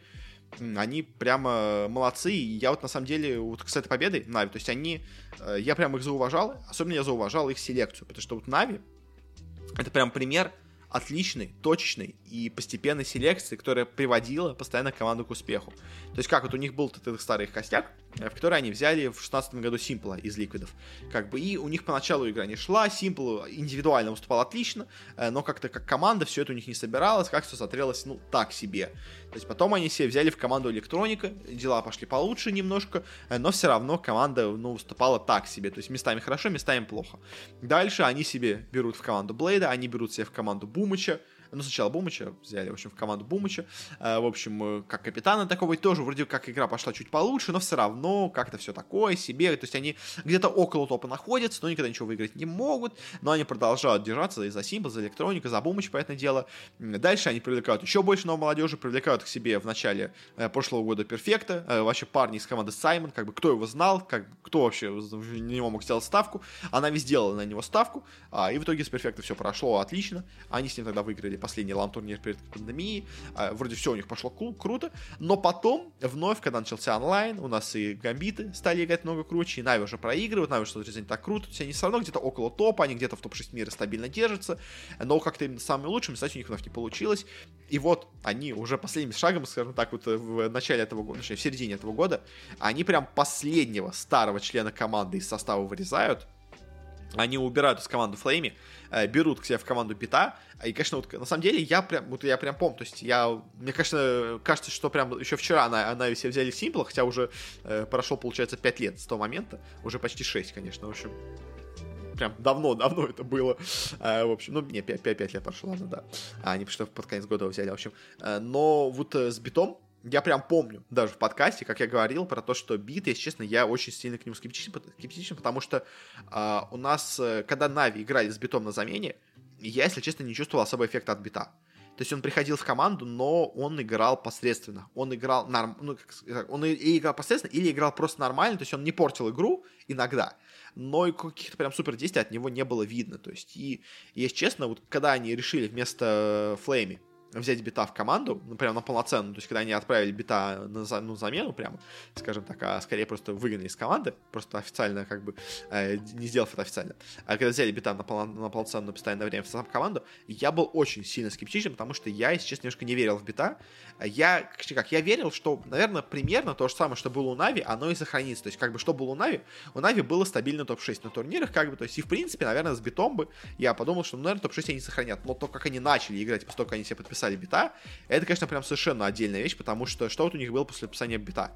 они прямо молодцы. И я вот на самом деле, вот с этой победой Нави, то есть они, э, я прям их зауважал, особенно я зауважал их селекцию, потому что вот Нави, это прям пример отличной, точечной и постепенной селекции, которая приводила постоянно команду к успеху. То есть как вот у них был этот старый костяк, э, в который они взяли в 16 году Симпла из Ликвидов. Как бы, и у них поначалу игра не шла, Симпл индивидуально выступал отлично, э, но как-то как команда все это у них не собиралось, как все смотрелось, ну, так себе. То есть потом они себе взяли в команду Электроника, дела пошли получше немножко, э, но все равно команда, ну, выступала так себе. То есть местами хорошо, местами плохо. Дальше они себе берут в команду Блейда, они берут себе в команду Бумыча, ну, сначала Бумыча взяли, в общем, в команду Бумыча. Э, в общем, э, как капитана такого, тоже вроде как игра пошла чуть получше, но все равно как-то все такое себе. То есть они где-то около топа находятся, но никогда ничего выиграть не могут. Но они продолжают держаться за Симпл, за Электроника, за Бумыч, понятное дело. Дальше они привлекают еще больше новой молодежи, привлекают к себе в начале э, прошлого года Перфекта. Вообще парни из команды Syman, как бы кто его знал, как кто вообще на него мог сделать ставку. А Нави здесь сделала на него ставку, а, и в итоге с Перфекта все прошло отлично. Они с ним тогда выиграли последний LAN-турнир перед пандемией. А, вроде все у них пошло круто. Но потом, вновь, когда начался онлайн, у нас и гамбиты стали играть много круче, и Нави уже проигрывают, Нави что-то не так круто. То есть они все равно где-то около топа, они где-то в топ-6 мира стабильно держатся. Но как-то именно самыми лучшими стать у них вновь не получилось. И вот они уже последним шагом, скажем так, вот в начале этого года, в середине этого года, они прям последнего старого члена команды из состава вырезают, они убирают из команды Флейми, э, берут к себе в команду Бита, и, конечно, вот, на самом деле, я прям, вот я прям помню, то есть я, мне, конечно, кажется, что прям еще вчера она, она все взяли Симпл, хотя уже э, прошло, получается, 5 лет с того момента, уже почти 6, конечно, в общем, прям давно-давно это было. А, в общем, ну, не, 5, 5, 5 лет прошло, ладно, да. А, они что под конец года взяли, в общем. А, но вот э, с битом я прям помню, даже в подкасте, как я говорил про то, что бит, если честно, я очень сильно к нему скептичен, скептичен потому что э, у нас, э, когда Нави играли с битом на замене, я, если честно, не чувствовал особого эффекта от бита. То есть он приходил в команду, но он играл посредственно. Он играл норм... ну, как... он и играл посредственно, или играл просто нормально, то есть он не портил игру иногда, но и каких-то прям супер действий от него не было видно. То есть, и, если честно, вот когда они решили вместо Флейми взять бита в команду, ну, прям на полноценную, то есть, когда они отправили бита на ну, замену, прямо, скажем так, а скорее просто выгнали из команды, просто официально, как бы, э, не сделав это официально, а когда взяли бита на, пол, на полноценную постоянное время в сам команду, я был очень сильно скептичен, потому что я, если честно, немножко не верил в бита, я, как, я верил, что, наверное, примерно то же самое, что было у Нави, оно и сохранится, то есть, как бы, что было у Нави, у Нави было стабильно топ-6 на турнирах, как бы, то есть, и, в принципе, наверное, с битом бы я подумал, что, ну, наверное, топ-6 они сохранят, но то, как они начали играть, после они себе подписали подписали бита, это, конечно, прям совершенно отдельная вещь, потому что что вот у них было после подписания бита?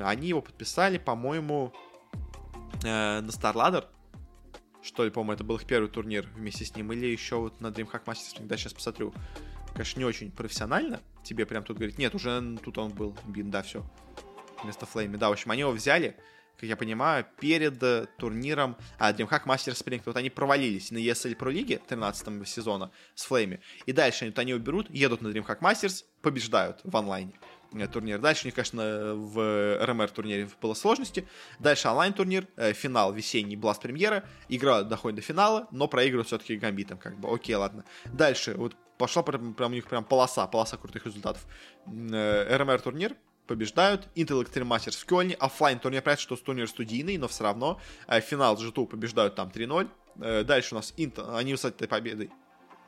Они его подписали, по-моему, э, на StarLadder, что ли, по-моему, это был их первый турнир вместе с ним, или еще вот на DreamHack Masters, да, сейчас посмотрю. Конечно, не очень профессионально, тебе прям тут говорит, нет, уже тут он был, бин, да, все, вместо Флейми, да, в общем, они его взяли, как я понимаю, перед э, турниром а, DreamHack Masters Spring. Вот они провалились на ESL Pro League 13 сезона с Флейми. И дальше они, вот они уберут, едут на DreamHack Masters, побеждают в онлайне э, турнир. Дальше у них, конечно, в RMR турнире было сложности. Дальше онлайн турнир, э, финал весенний Blast Premier а. Игра доходит до финала, но проигрывают все-таки гамбитам. Как бы, окей, ладно. Дальше вот пошла прям, прям у них прям полоса, полоса крутых результатов. РМР турнир, побеждают, Intel Extreme Masters в Кёльне, оффлайн турнир, понятно, что турнир студийный, но все равно. Э, финал G2 побеждают там 3-0, э, дальше у нас Intel, они победой или,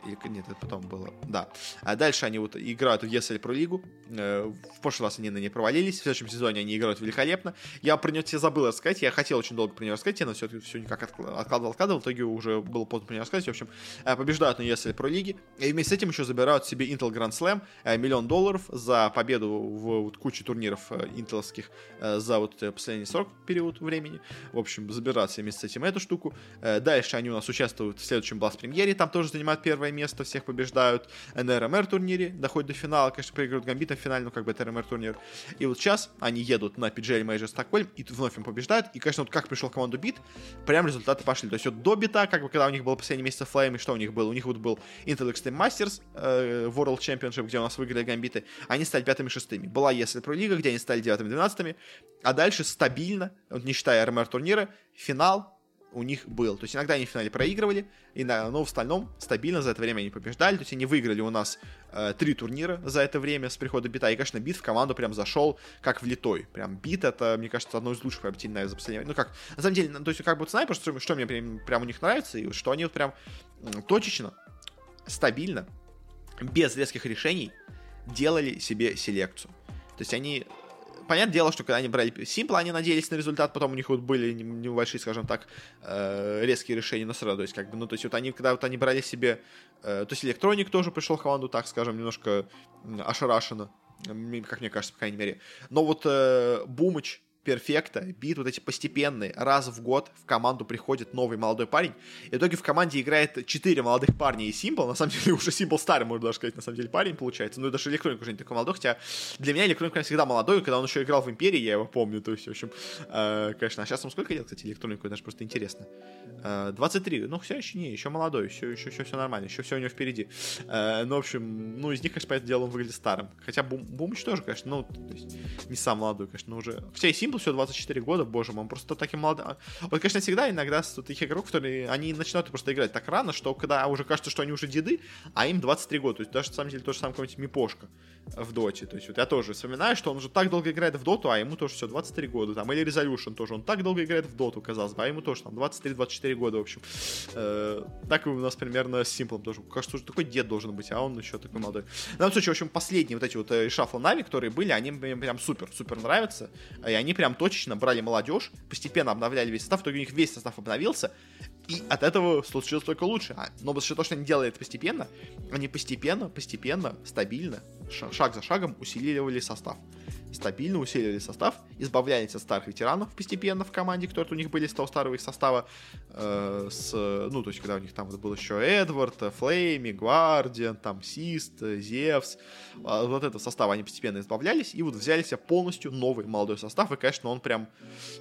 нет, это потом было. Да. А дальше они вот играют в ESL Pro Лигу. Э, в прошлый раз они на ней провалились. В следующем сезоне они играют великолепно. Я про нее тебе забыл рассказать. Я хотел очень долго про нее рассказать, но все, все никак откладывал, откладывал. В итоге уже было поздно про нее рассказать. В общем, э, побеждают на ESL Pro Лиге. И вместе с этим еще забирают себе Intel Grand Slam. Э, миллион долларов за победу в вот, куче турниров интеловских за вот последний срок период времени. В общем, забирают себе вместе с этим эту штуку. Дальше они у нас участвуют в следующем Blast премьере. Там тоже занимают первое первое место, всех побеждают на РМР турнире, доходят до финала, конечно, проигрывают Гамбитом в финале, но как бы это РМР турнир. И вот сейчас они едут на PGL Major Стокгольм и вновь им побеждают. И, конечно, вот как пришел команду бит, прям результаты пошли. То есть вот до бита, как бы, когда у них был последний месяц Flame, и что у них было? У них вот был Intel Extreme Masters э, World Championship, где у нас выиграли Гамбиты. Они стали пятыми шестыми. Была если про лига, где они стали девятыми двенадцатыми. А дальше стабильно, не считая РМР турнира, финал, у них был. То есть иногда они в финале проигрывали, и, но в остальном стабильно за это время они побеждали. То есть они выиграли у нас э, три турнира за это время с прихода бита. И, конечно, бит в команду прям зашел как влитой. Прям бит это, мне кажется, одно из лучших приобретений, наверное, за последнее. Ну как, на самом деле, то есть как бы снайпер, что, что мне прям, прям у них нравится, и что они вот прям точечно, стабильно, без резких решений делали себе селекцию. То есть они понятное дело, что когда они брали Simple, они надеялись на результат, потом у них вот были небольшие, скажем так, э, резкие решения, но сразу, то есть, как бы, ну, то есть, вот они, когда вот они брали себе, э, то есть, Электроник тоже пришел в команду, так скажем, немножко ошарашенно, как мне кажется, по крайней мере. Но вот э, Бумыч, перфекта, бит вот эти постепенные, раз в год в команду приходит новый молодой парень, и в итоге в команде играет 4 молодых парня и Симпл, на самом деле уже Симпл старый, можно даже сказать, на самом деле парень получается, ну даже Электроник уже не такой молодой, хотя для меня Электроник прям всегда молодой, когда он еще играл в Империи, я его помню, то есть, в общем, э, конечно, а сейчас ему сколько лет, кстати, Электронику, даже просто интересно. Э, 23, ну все еще не, еще молодой, еще, еще, еще все нормально, еще все у него впереди. Э, ну, в общем, ну из них, конечно, по этому делу он выглядит старым, хотя Бум, Бумыч тоже, конечно, ну, то есть, не сам молодой, конечно, но уже, хотя и Симпл все 24 года, боже мой, он просто таким молодым. Вот, конечно, всегда иногда с таких игроков, которые, они начинают просто играть так рано, что когда уже кажется, что они уже деды, а им 23 года. То есть даже, на самом деле, то же самое какой-нибудь Мипошка в доте. То есть вот я тоже вспоминаю, что он уже так долго играет в доту, а ему тоже все 23 года. Там, или Resolution тоже, он так долго играет в доту, казалось бы, а ему тоже там 23-24 года, в общем. Э, так и у нас примерно с Симплом тоже. Кажется, уже такой дед должен быть, а он еще такой молодой. В данном случае, в общем, последние вот эти вот э, Нави, которые были, они мне прям супер, супер нравятся. И они прям точечно брали молодежь, постепенно обновляли весь состав, в итоге у них весь состав обновился, и от этого случилось только лучше. Но потому что то, что они делали это постепенно, они постепенно, постепенно, стабильно, шаг за шагом усиливали состав. Стабильно усиливали состав, избавлялись от старых ветеранов постепенно в команде, которые у них были с того старого их состава, э, с, ну, то есть, когда у них там был еще Эдвард, Флейми, Гвардиан, там, Сист, Зевс, а вот этого состава они постепенно избавлялись, и вот взяли себе полностью новый молодой состав, и, конечно, он прям,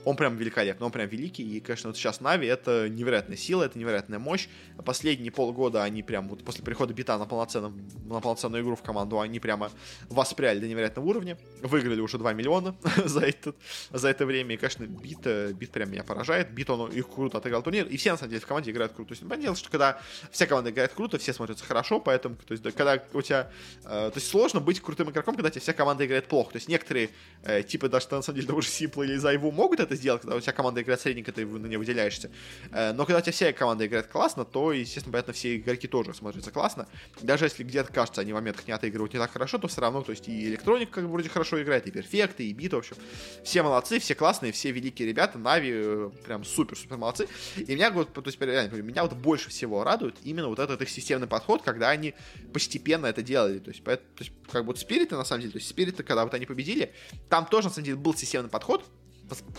он прям великолепный, он прям великий, и, конечно, вот сейчас Нави это невероятная сила, это невероятная мощь, последние полгода они прям, вот после прихода Бита на, полноценном, на полноценную игру в команду, они прямо воспряли до невероятного уровня, выиграли уже 2 миллиона за, этот, за это время. И, конечно, бит, э, бит прям меня поражает. Бит, он их круто отыграл турнир. И все, на самом деле, в команде играют круто. То есть, понятное дело, что когда вся команда играет круто, все смотрятся хорошо, поэтому, то есть, когда у тебя... Э, то есть, сложно быть крутым игроком, когда тебе вся команда играет плохо. То есть, некоторые, э, типа, даже, на самом деле, того же Симпла или Зайву могут это сделать, когда у тебя команда играет средненько, ты на нее выделяешься. Э, но когда у тебя вся команда играет классно, то, естественно, понятно, все игроки тоже смотрятся классно. Даже если где-то кажется, они в моментах не отыгрывают не так хорошо, то все равно, то есть, и электроник как бы вроде хорошо играет, и перфект, и бит, в общем. Все молодцы, все классные, все великие ребята, Нави э, прям супер-супер молодцы. И меня вот, то есть, реально, меня вот больше всего радует именно вот этот их системный подход, когда они постепенно это делали. То есть, то есть как вот спириты, на самом деле, то есть спириты, когда вот они победили, там тоже, на самом деле, был системный подход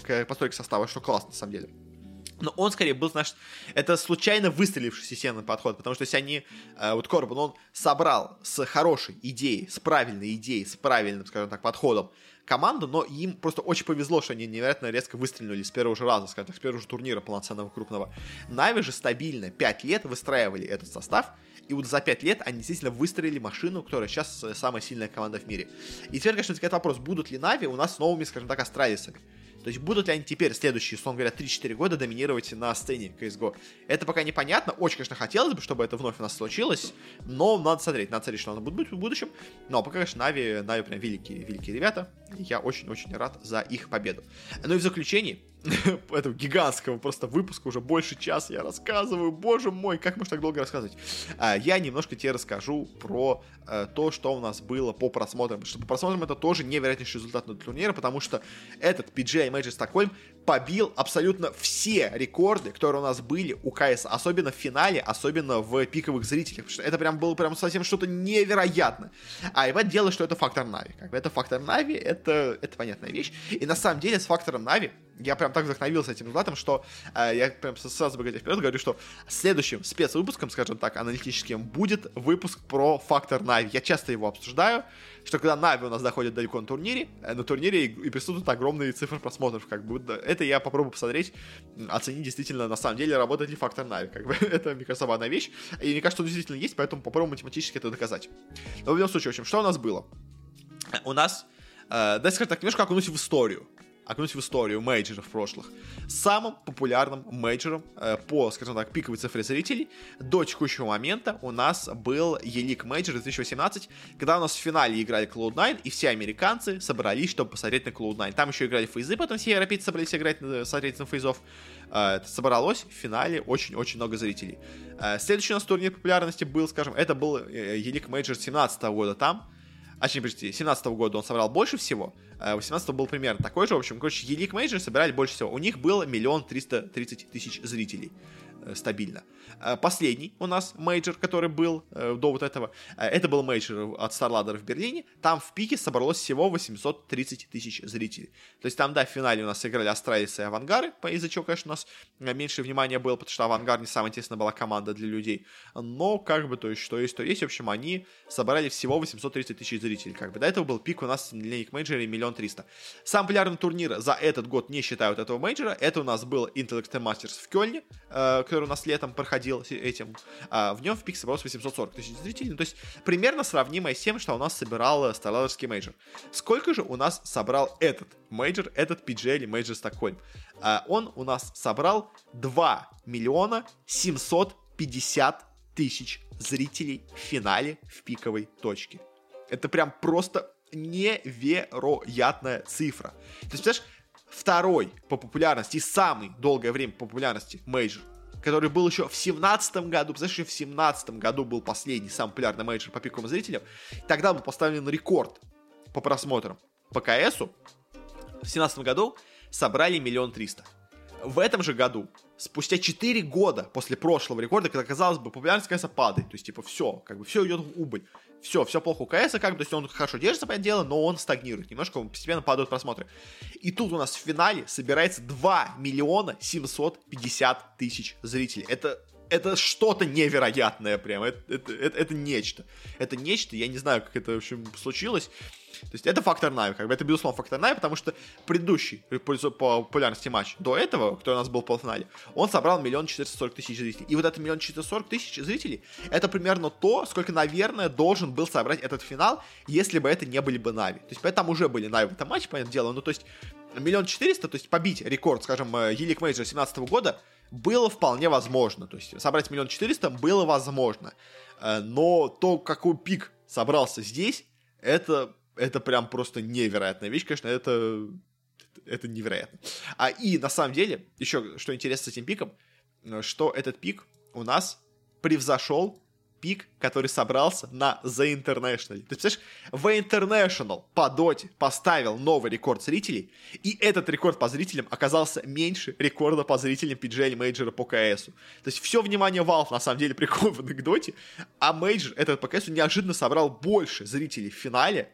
к постройке состава, что классно, на самом деле. Но он скорее был, знаешь, это случайно выстреливший системный подход, потому что если они, э, вот Корбан, он собрал с хорошей идеей, с правильной идеей, с правильным, скажем так, подходом команду, но им просто очень повезло, что они невероятно резко выстрелили с первого же раза, скажем так, с первого же турнира полноценного крупного. Нави же стабильно 5 лет выстраивали этот состав, и вот за 5 лет они действительно выстроили машину, которая сейчас самая сильная команда в мире. И теперь, конечно, возникает вопрос, будут ли Нави у нас новыми, скажем так, астралисами. То есть будут ли они теперь следующие, условно говоря, 3-4 года доминировать на сцене CSGO? Это пока непонятно. Очень, конечно, хотелось бы, чтобы это вновь у нас случилось, но надо смотреть, надо смотреть, что оно будет в будущем. Но пока, конечно, Нави, Нави прям великие, великие ребята. Я очень-очень рад за их победу. Ну и в заключении, этого гигантского просто выпуска, уже больше часа я рассказываю, боже мой, как можно так долго рассказывать? А, я немножко тебе расскажу про э, то, что у нас было по просмотрам, что по просмотрам это тоже невероятнейший результат на турнире, потому что этот PGA Major Стокгольм побил абсолютно все рекорды, которые у нас были у КС, особенно в финале, особенно в пиковых зрителях, потому что это прям было прям совсем что-то невероятное. А и вот дело, что это фактор Нави, как бы это фактор Нави, это, это понятная вещь, и на самом деле с фактором Нави я прям так вдохновился этим результатом, что э, я прям сразу бы вперед говорю, что следующим спецвыпуском, скажем так, аналитическим, будет выпуск про фактор Нави. Я часто его обсуждаю, что когда Нави у нас доходит далеко на турнире, э, на турнире и, и присутствуют огромные цифры просмотров, как бы, это я попробую посмотреть, оценить действительно, на самом деле, работает ли фактор Нави, как бы, это, мне кажется, важная вещь, и мне кажется, он действительно есть, поэтому попробуем математически это доказать. Но в любом случае, в общем, что у нас было? У нас, э, да, скажем так, немножко окунусь в историю окунуть в историю мейджеров прошлых. Самым популярным мейджером э, по, скажем так, пиковой цифре зрителей до текущего момента у нас был ELEAGUE Major 2018, когда у нас в финале играли Cloud9, и все американцы собрались, чтобы посмотреть на Cloud9. Там еще играли фейзы, потом все европейцы собрались играть, смотреть на фейзов. Э, собралось в финале очень-очень много зрителей. Э, следующий у нас турнир популярности был, скажем, это был э, ELEAGUE Major 17 года там, а, точнее, подождите, 17 года он собрал больше всего, 18 был примерно такой же, в общем, короче, ELEAGUE Major собирали больше всего. У них было миллион триста тридцать тысяч зрителей. Э, стабильно. Э, последний у нас мейджор, который был э, до вот этого, это был мейджор от StarLadder в Берлине. Там в пике собралось всего 830 тысяч зрителей. То есть там, да, в финале у нас играли астралисы и авангары, из-за чего, конечно, у нас меньше внимания было, потому что авангар не самая интересная была команда для людей. Но, как бы, то есть, что есть, то есть. В общем, они собрали всего 830 тысяч зрителей. Как бы до этого был пик у нас для них мейджора миллион триста. Сам популярный турнир за этот год не считают этого мейджора. Это у нас был Intel Extreme Masters в Кёльне, который у нас летом проходил этим, а, в нем в пик собралось 840 тысяч зрителей. Ну, то есть примерно сравнимое с тем, что у нас собирал StarLadder ский мейджор. Сколько же у нас собрал этот мейджор, этот PGL Major Стокгольм? А, он у нас собрал 2 миллиона 750 тысяч зрителей в финале в пиковой точке. Это прям просто невероятная цифра. То есть, представляешь, второй по популярности и самый долгое время по популярности мейджор, который был еще в семнадцатом году, представляешь, еще в семнадцатом году был последний самый популярный мейджор по пиковым зрителям, тогда был поставлен рекорд по просмотрам. По КСу в семнадцатом году собрали миллион триста. В этом же году, спустя 4 года после прошлого рекорда, когда, казалось бы, популярность КС падает, то есть, типа, все, как бы, все идет в убыль, все, все плохо у КС, как бы, то есть он хорошо держится, по дело, но он стагнирует, немножко постепенно падают просмотры. И тут у нас в финале собирается 2 миллиона 750 тысяч зрителей. Это это что-то невероятное прям, это, это, это, это нечто. Это нечто, я не знаю, как это, в общем, случилось. То есть это фактор Нави, как бы это безусловно фактор Нави, потому что предыдущий по популярности матч до этого, который у нас был в полуфинале, он собрал миллион четыреста сорок тысяч зрителей. И вот это миллион четыреста сорок тысяч зрителей, это примерно то, сколько, наверное, должен был собрать этот финал, если бы это не были бы Нави. То есть поэтому уже были Нави в этом матче, понятное дело, ну то есть миллион четыреста, то есть побить рекорд, скажем, ELEAGUE Major 17 года, было вполне возможно. То есть собрать миллион четыреста было возможно. Э, но то, какой пик собрался здесь, это, это прям просто невероятная вещь, конечно, это, это невероятно. А и на самом деле, еще что интересно с этим пиком, э, что этот пик у нас превзошел пик, который собрался на The International. Ты представляешь, The International по доте поставил новый рекорд зрителей, и этот рекорд по зрителям оказался меньше рекорда по зрителям PGL Major по КС. То есть все внимание Valve на самом деле приковано к доте, а Major этот по КС неожиданно собрал больше зрителей в финале,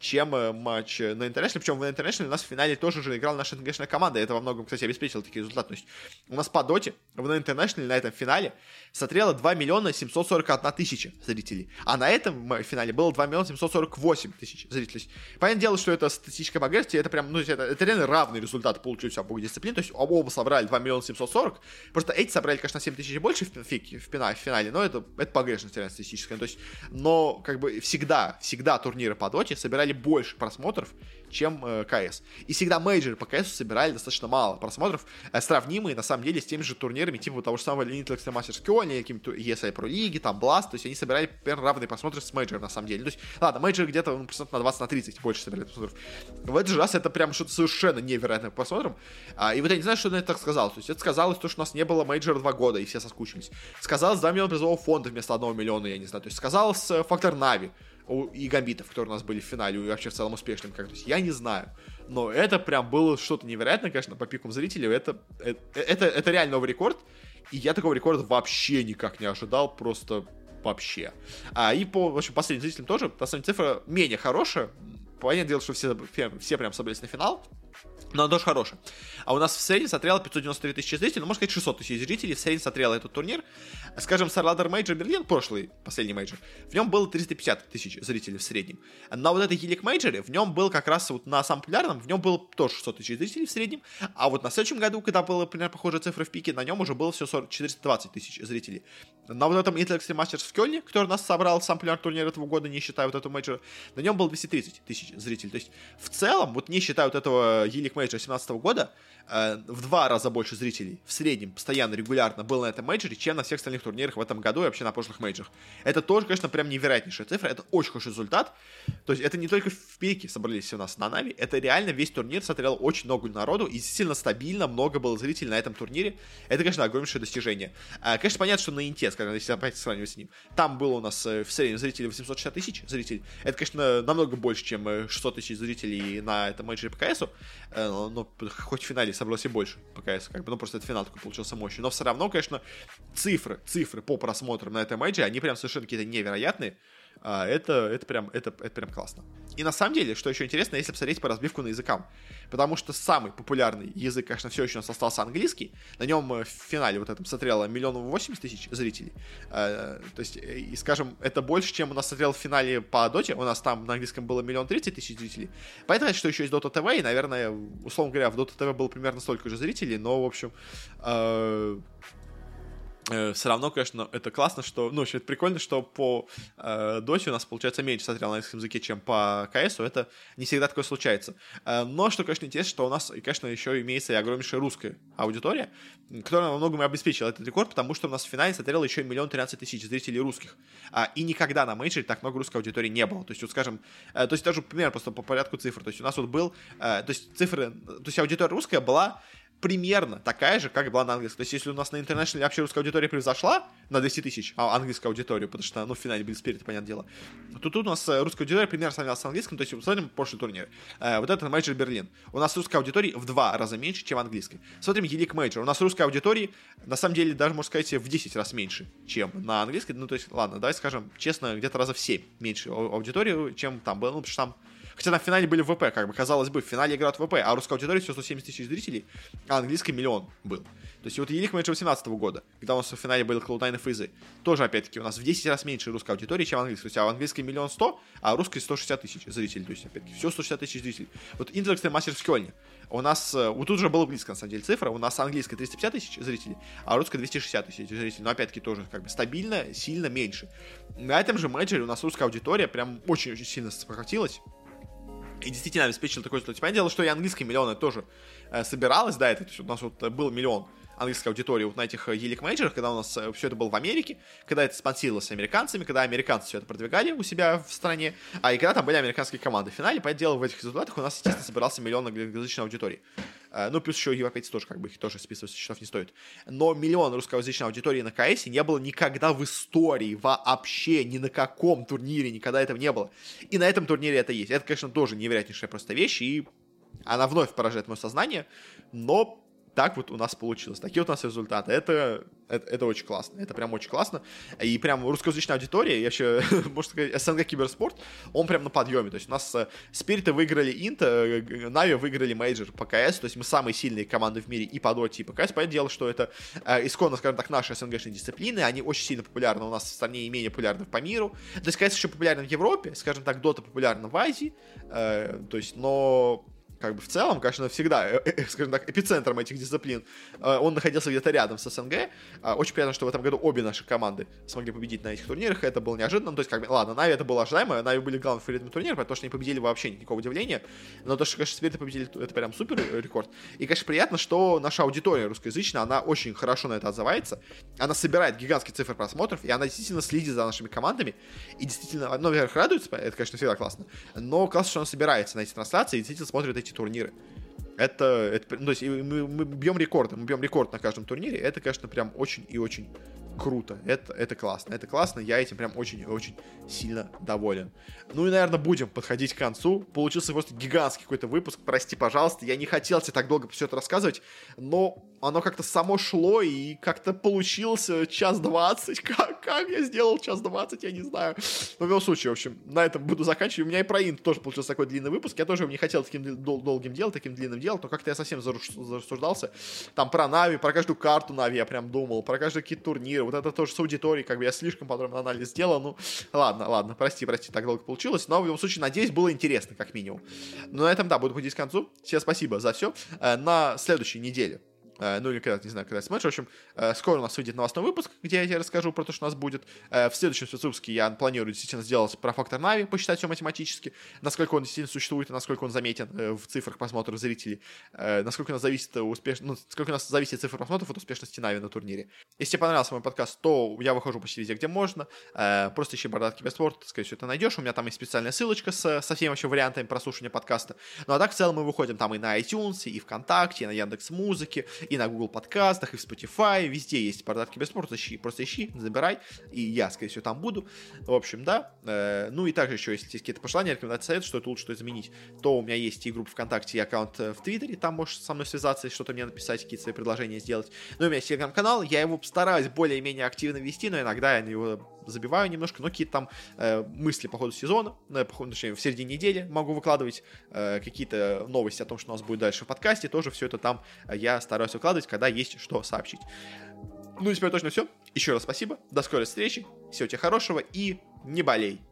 чем э, матч на International. Причем в International у нас в финале тоже же играла наша international команда. И это во многом, кстати, обеспечило такие результаты. То есть у нас по доте в International на этом финале смотрело 2 миллиона 741 тысяча зрителей. А на этом финале было 2 миллиона 748 тысяч зрителей. Понятное дело, что это статистическая погрешность, это прям, ну, это, это реально равный результат получились обоих дисциплин. То есть оба собрали 2 миллиона 740. Просто эти собрали, конечно, на 7 тысяч больше в, в, в, в финале, но это, это погрешность реально статистическая. То есть, но как бы всегда, всегда турниры по доте собирали больше просмотров, чем э, КС. И всегда мейджоры по КС собирали достаточно мало просмотров, э, сравнимые, на самом деле, с теми же турнирами, типа того же самого Extreme Masters Köln, или какими-то ESL Pro League, там, Blast, то есть они собирали примерно равные просмотры с мейджором, на самом деле. Ну, то есть, ладно, мейджор где-то ну, процент на 20, на 30 больше собирали просмотров. В этот же раз это прям что-то совершенно невероятное по просмотрам. А, и вот я не знаю, что на это так сказалось. То есть это сказалось то, что у нас не было мейджора два года, и все соскучились. Сказалось 2 миллиона призового фонда вместо 1 миллиона, я не знаю. То есть сказалось э, фактор Нави и гамбитов, которые у нас были в финале, и вообще в целом успешным, как то я не знаю. Но это прям было что-то невероятное, конечно, по пикам зрителей. Это, это, это, это реально новый рекорд. И я такого рекорда вообще никак не ожидал, просто вообще. А, и по, в общем, последним зрителям тоже, на самом цифра менее хорошая. Понятное дело, что все, все прям собрались на финал. Но она тоже хорошая. А у нас в среднем смотрело 593 тысячи зрителей, ну, можно сказать, 600 тысяч зрителей в среднем смотрело этот турнир. Скажем, StarLadder Major Берлин, прошлый, последний мейджор, в нем было 350 тысяч зрителей в среднем. На вот этой ELEAGUE Major е, в нем был как раз вот на самом популярном, в нем было тоже 600 тысяч зрителей в среднем, а вот на следующем году, когда была примерно похожая цифра в пике, на нем уже было все 40, 420 тысяч зрителей. На вот этом Intel Extreme Masters в Кёльне, который нас собрал сам популярный турнир этого года, не считая вот этого мейджора, на нем было 230 тысяч зрителей. То есть, в целом, вот не считая вот этого ELEAGUE Major а 17 года, э, в два раза больше зрителей в среднем, постоянно, регулярно было на этом мейджоре, чем на всех остальных турнирах в этом году и вообще на прошлых мейджорах. Это тоже, конечно, прям невероятнейшая цифра, это очень хороший результат. То есть это не только в пике собрались у нас на Нави, это реально весь турнир смотрел очень много народу и сильно стабильно много было зрителей на этом турнире. Это, конечно, огромнейшее достижение. А, конечно, понятно, что на Инте, скажем, если опять сравнивать с ним, там было у нас э, в среднем зрителей 860 тысяч зрителей. Это, конечно, намного больше, чем 600 э, тысяч зрителей на этом мейджоре по КСу, но хоть в финале собралось и больше по КС, как бы, ну просто этот финал такой получился мощный. Но все равно, конечно, цифры, цифры по просмотрам на этом матче, они прям совершенно какие-то невероятные. А, это, это, прям, это, это прям классно. И на самом деле, что еще интересно, если посмотреть по разбивку на языкам. Потому что самый популярный язык, конечно, все еще у нас остался английский. На нем э, в финале вот этом смотрело миллион восемьдесят тысяч зрителей. А, то есть, э, и скажем, это больше, чем у нас смотрел в финале по Доте. У нас там на английском было миллион тридцать тысяч зрителей. Понятно, что еще есть Dota TV, и, наверное, условно говоря, в Dota TV было примерно столько же зрителей, но, в общем, э, Э, все равно, конечно, это классно, что, ну, это прикольно, что по э, доте у нас получается меньше смотрел на английском языке, чем по КСу, это не всегда такое случается. Э, но, что, конечно, интересно, что у нас, и, конечно, еще имеется и огромнейшая русская аудитория, которая во многом и обеспечила этот рекорд, потому что у нас в финале смотрело еще миллион тринадцать тысяч зрителей русских. А, и никогда на мейджоре так много русской аудитории не было. То есть, вот, скажем, э, то есть даже пример просто по порядку цифр. То есть у нас вот был, э, то есть цифры, то есть аудитория русская была примерно такая же, как была на английском. То есть, если у нас на интернешнале вообще русская аудитория превзошла на 200 тысяч а английскую аудиторию, потому что, ну, в финале был Spirit, понятное дело, то тут у нас э, русская аудитория примерно сравнялась с английским, то есть, смотрим прошлый турнир. Э, вот это мейджор Берлин. У нас русской аудитории в два раза меньше, чем английской. Смотрим ELEAGUE мейджор. У нас русской аудитории, на самом деле, даже, можно сказать, в 10 раз меньше, чем на английской. Ну, то есть, ладно, давай скажем честно, где-то раза в 7 меньше аудитории, чем там было, ну, потому что там Хотя на финале были VP, как бы, казалось бы, в финале играют VP, а русская аудитория всего 170 тысяч зрителей, а английский миллион был. То есть вот ELEAGUE Major 18 года, когда у нас в финале были Cloud9 и Фейзы, тоже, опять-таки, у нас в 10 раз меньше русской аудитории, чем английской. То есть, а английский миллион сто, а русской 160 тысяч зрителей. То есть, опять-таки, все 160 тысяч зрителей. Вот Extreme Masters в Кёльне. У нас, э, вот тут уже было близко, на самом деле, цифра. У нас английская 350 тысяч зрителей, а русская 260 тысяч зрителей. Но, опять-таки, тоже как бы стабильно, сильно меньше. На этом же мейджоре у нас русская аудитория прям очень-очень сильно сократилась и действительно обеспечил такой результат. Понятное дело, что и английский миллион тоже э, собиралось, да, это у нас вот был миллион английской аудитории вот на этих елик мейджерах, когда у нас э, все это было в Америке, когда это спонсировалось американцами, когда американцы все это продвигали у себя в стране, а и когда там были американские команды в финале, понятное дело, в этих результатах у нас, естественно, собирался миллион англоязычной аудитории. Э, ну, плюс еще европейцы тоже, как бы, их тоже списывать со счетов не стоит. Но миллион русскоязычной аудитории на КС не было никогда в истории, вообще, ни на каком турнире, никогда этого не было. И на этом турнире это есть. Это, конечно, тоже невероятнейшая просто вещь, и она вновь поражает мое сознание, но так вот у нас получилось. Такие вот у нас результаты. Это, это, это очень классно. Это прям очень классно. И прям русскоязычная аудитория, я вообще, можно сказать, СНГ Киберспорт, он прям на подъеме. То есть у нас э, Спириты выиграли Инт, э, NaVi выиграли Мейджор по КС, то есть мы самые сильные команды в мире и по Доте, и по КС. Понятное дело, что это э, исконно, скажем так, наши СНГшные дисциплины, они очень сильно популярны у нас в стране и менее популярны по миру. То есть КС еще популярен в Европе, скажем так, Дота популярна в Азии, э, то есть, но как бы в целом, конечно, всегда, э, э, скажем так, эпицентром этих дисциплин, э, он находился где-то рядом с СНГ. А, очень приятно, что в этом году обе наши команды смогли победить на этих турнирах, это было неожиданно, то есть, как бы, ладно, Нави это было ожидаемо, Нави были главным фаворитом турнира, потому что они победили вообще никакого удивления, но то, что, конечно, это победили, это прям супер рекорд. И, конечно, приятно, что наша аудитория русскоязычная, она очень хорошо на это отзывается, она собирает гигантские цифры просмотров, и она действительно следит за нашими командами, и действительно, ну, во-первых, радуется, это, конечно, всегда классно, но классно, что она собирается на эти трансляции и действительно смотрит эти турниры. Это, это ну, то есть мы, мы бьем рекорды, мы бьем рекорд на каждом турнире. Это, конечно, прям очень и очень круто. Это, это классно. Это классно. Я этим прям очень и очень сильно доволен. Ну и, наверное, будем подходить к концу. Получился просто гигантский какой-то выпуск. Прости, пожалуйста. Я не хотел тебе так долго все это рассказывать, но оно как-то само шло и как-то получился час двадцать. Как, как я сделал час двадцать, я не знаю. Но в любом случае, в общем, на этом буду заканчивать. У меня и про Инт тоже получился такой длинный выпуск. Я тоже не хотел таким дол- долгим делать, таким длинным делать, но как-то я совсем зарассуждался. Там про Нави, про каждую карту Нави я прям думал, про каждый какие турниры. Вот это тоже с аудиторией, как бы я слишком подробный анализ сделал. Ну, ладно, ладно, прости, прости, так долго получилось. Но в любом случае, надеюсь, было интересно, как минимум. Но на этом, да, буду подходить к концу. Всем спасибо за все. Э, на следующей неделе ну или когда, не знаю, когда смотришь. В общем, э, скоро у нас выйдет новостной выпуск, где я тебе расскажу про то, что у нас будет. Э, в следующем выпуске я планирую действительно сделать про фактор Нави, посчитать все математически, насколько он действительно существует и насколько он заметен в цифрах просмотров зрителей, насколько у нас зависит успеш... ну, сколько у нас зависит цифра просмотров от успешности Нави на турнире. Если тебе понравился мой подкаст, то я выхожу почти везде, где можно. Просто ищи Бардатки Беспорт, скорее всего, это найдешь. У меня там есть специальная ссылочка с, со всеми вообще вариантами прослушивания подкаста. Ну а так в целом мы выходим там и на iTunes, и ВКонтакте, и на Яндекс Музыке, и на Google подкастах, и в Spotify, везде есть портатки без спорта, ищи, просто ищи, забирай, и я, скорее всего, там буду. В общем, да. Э, ну и также еще, если есть какие-то пожелания, рекомендации, совет, что это лучше что изменить, то у меня есть и группа ВКонтакте, и аккаунт э, в Твиттере, там можешь со мной связаться и что-то мне написать, какие-то свои предложения сделать. Ну и у меня есть телеграм-канал, я его стараюсь более-менее активно вести, но иногда я на него забиваю немножко, но какие-то там э, мысли по ходу сезона, э, по ходу, точнее, в середине недели могу выкладывать э, какие-то новости о том, что у нас будет дальше в подкасте, тоже все это там э, я стараюсь выкладывать, когда есть что сообщить. Ну и теперь точно все. Еще раз спасибо, до скорой встречи, всего тебе хорошего и не болей.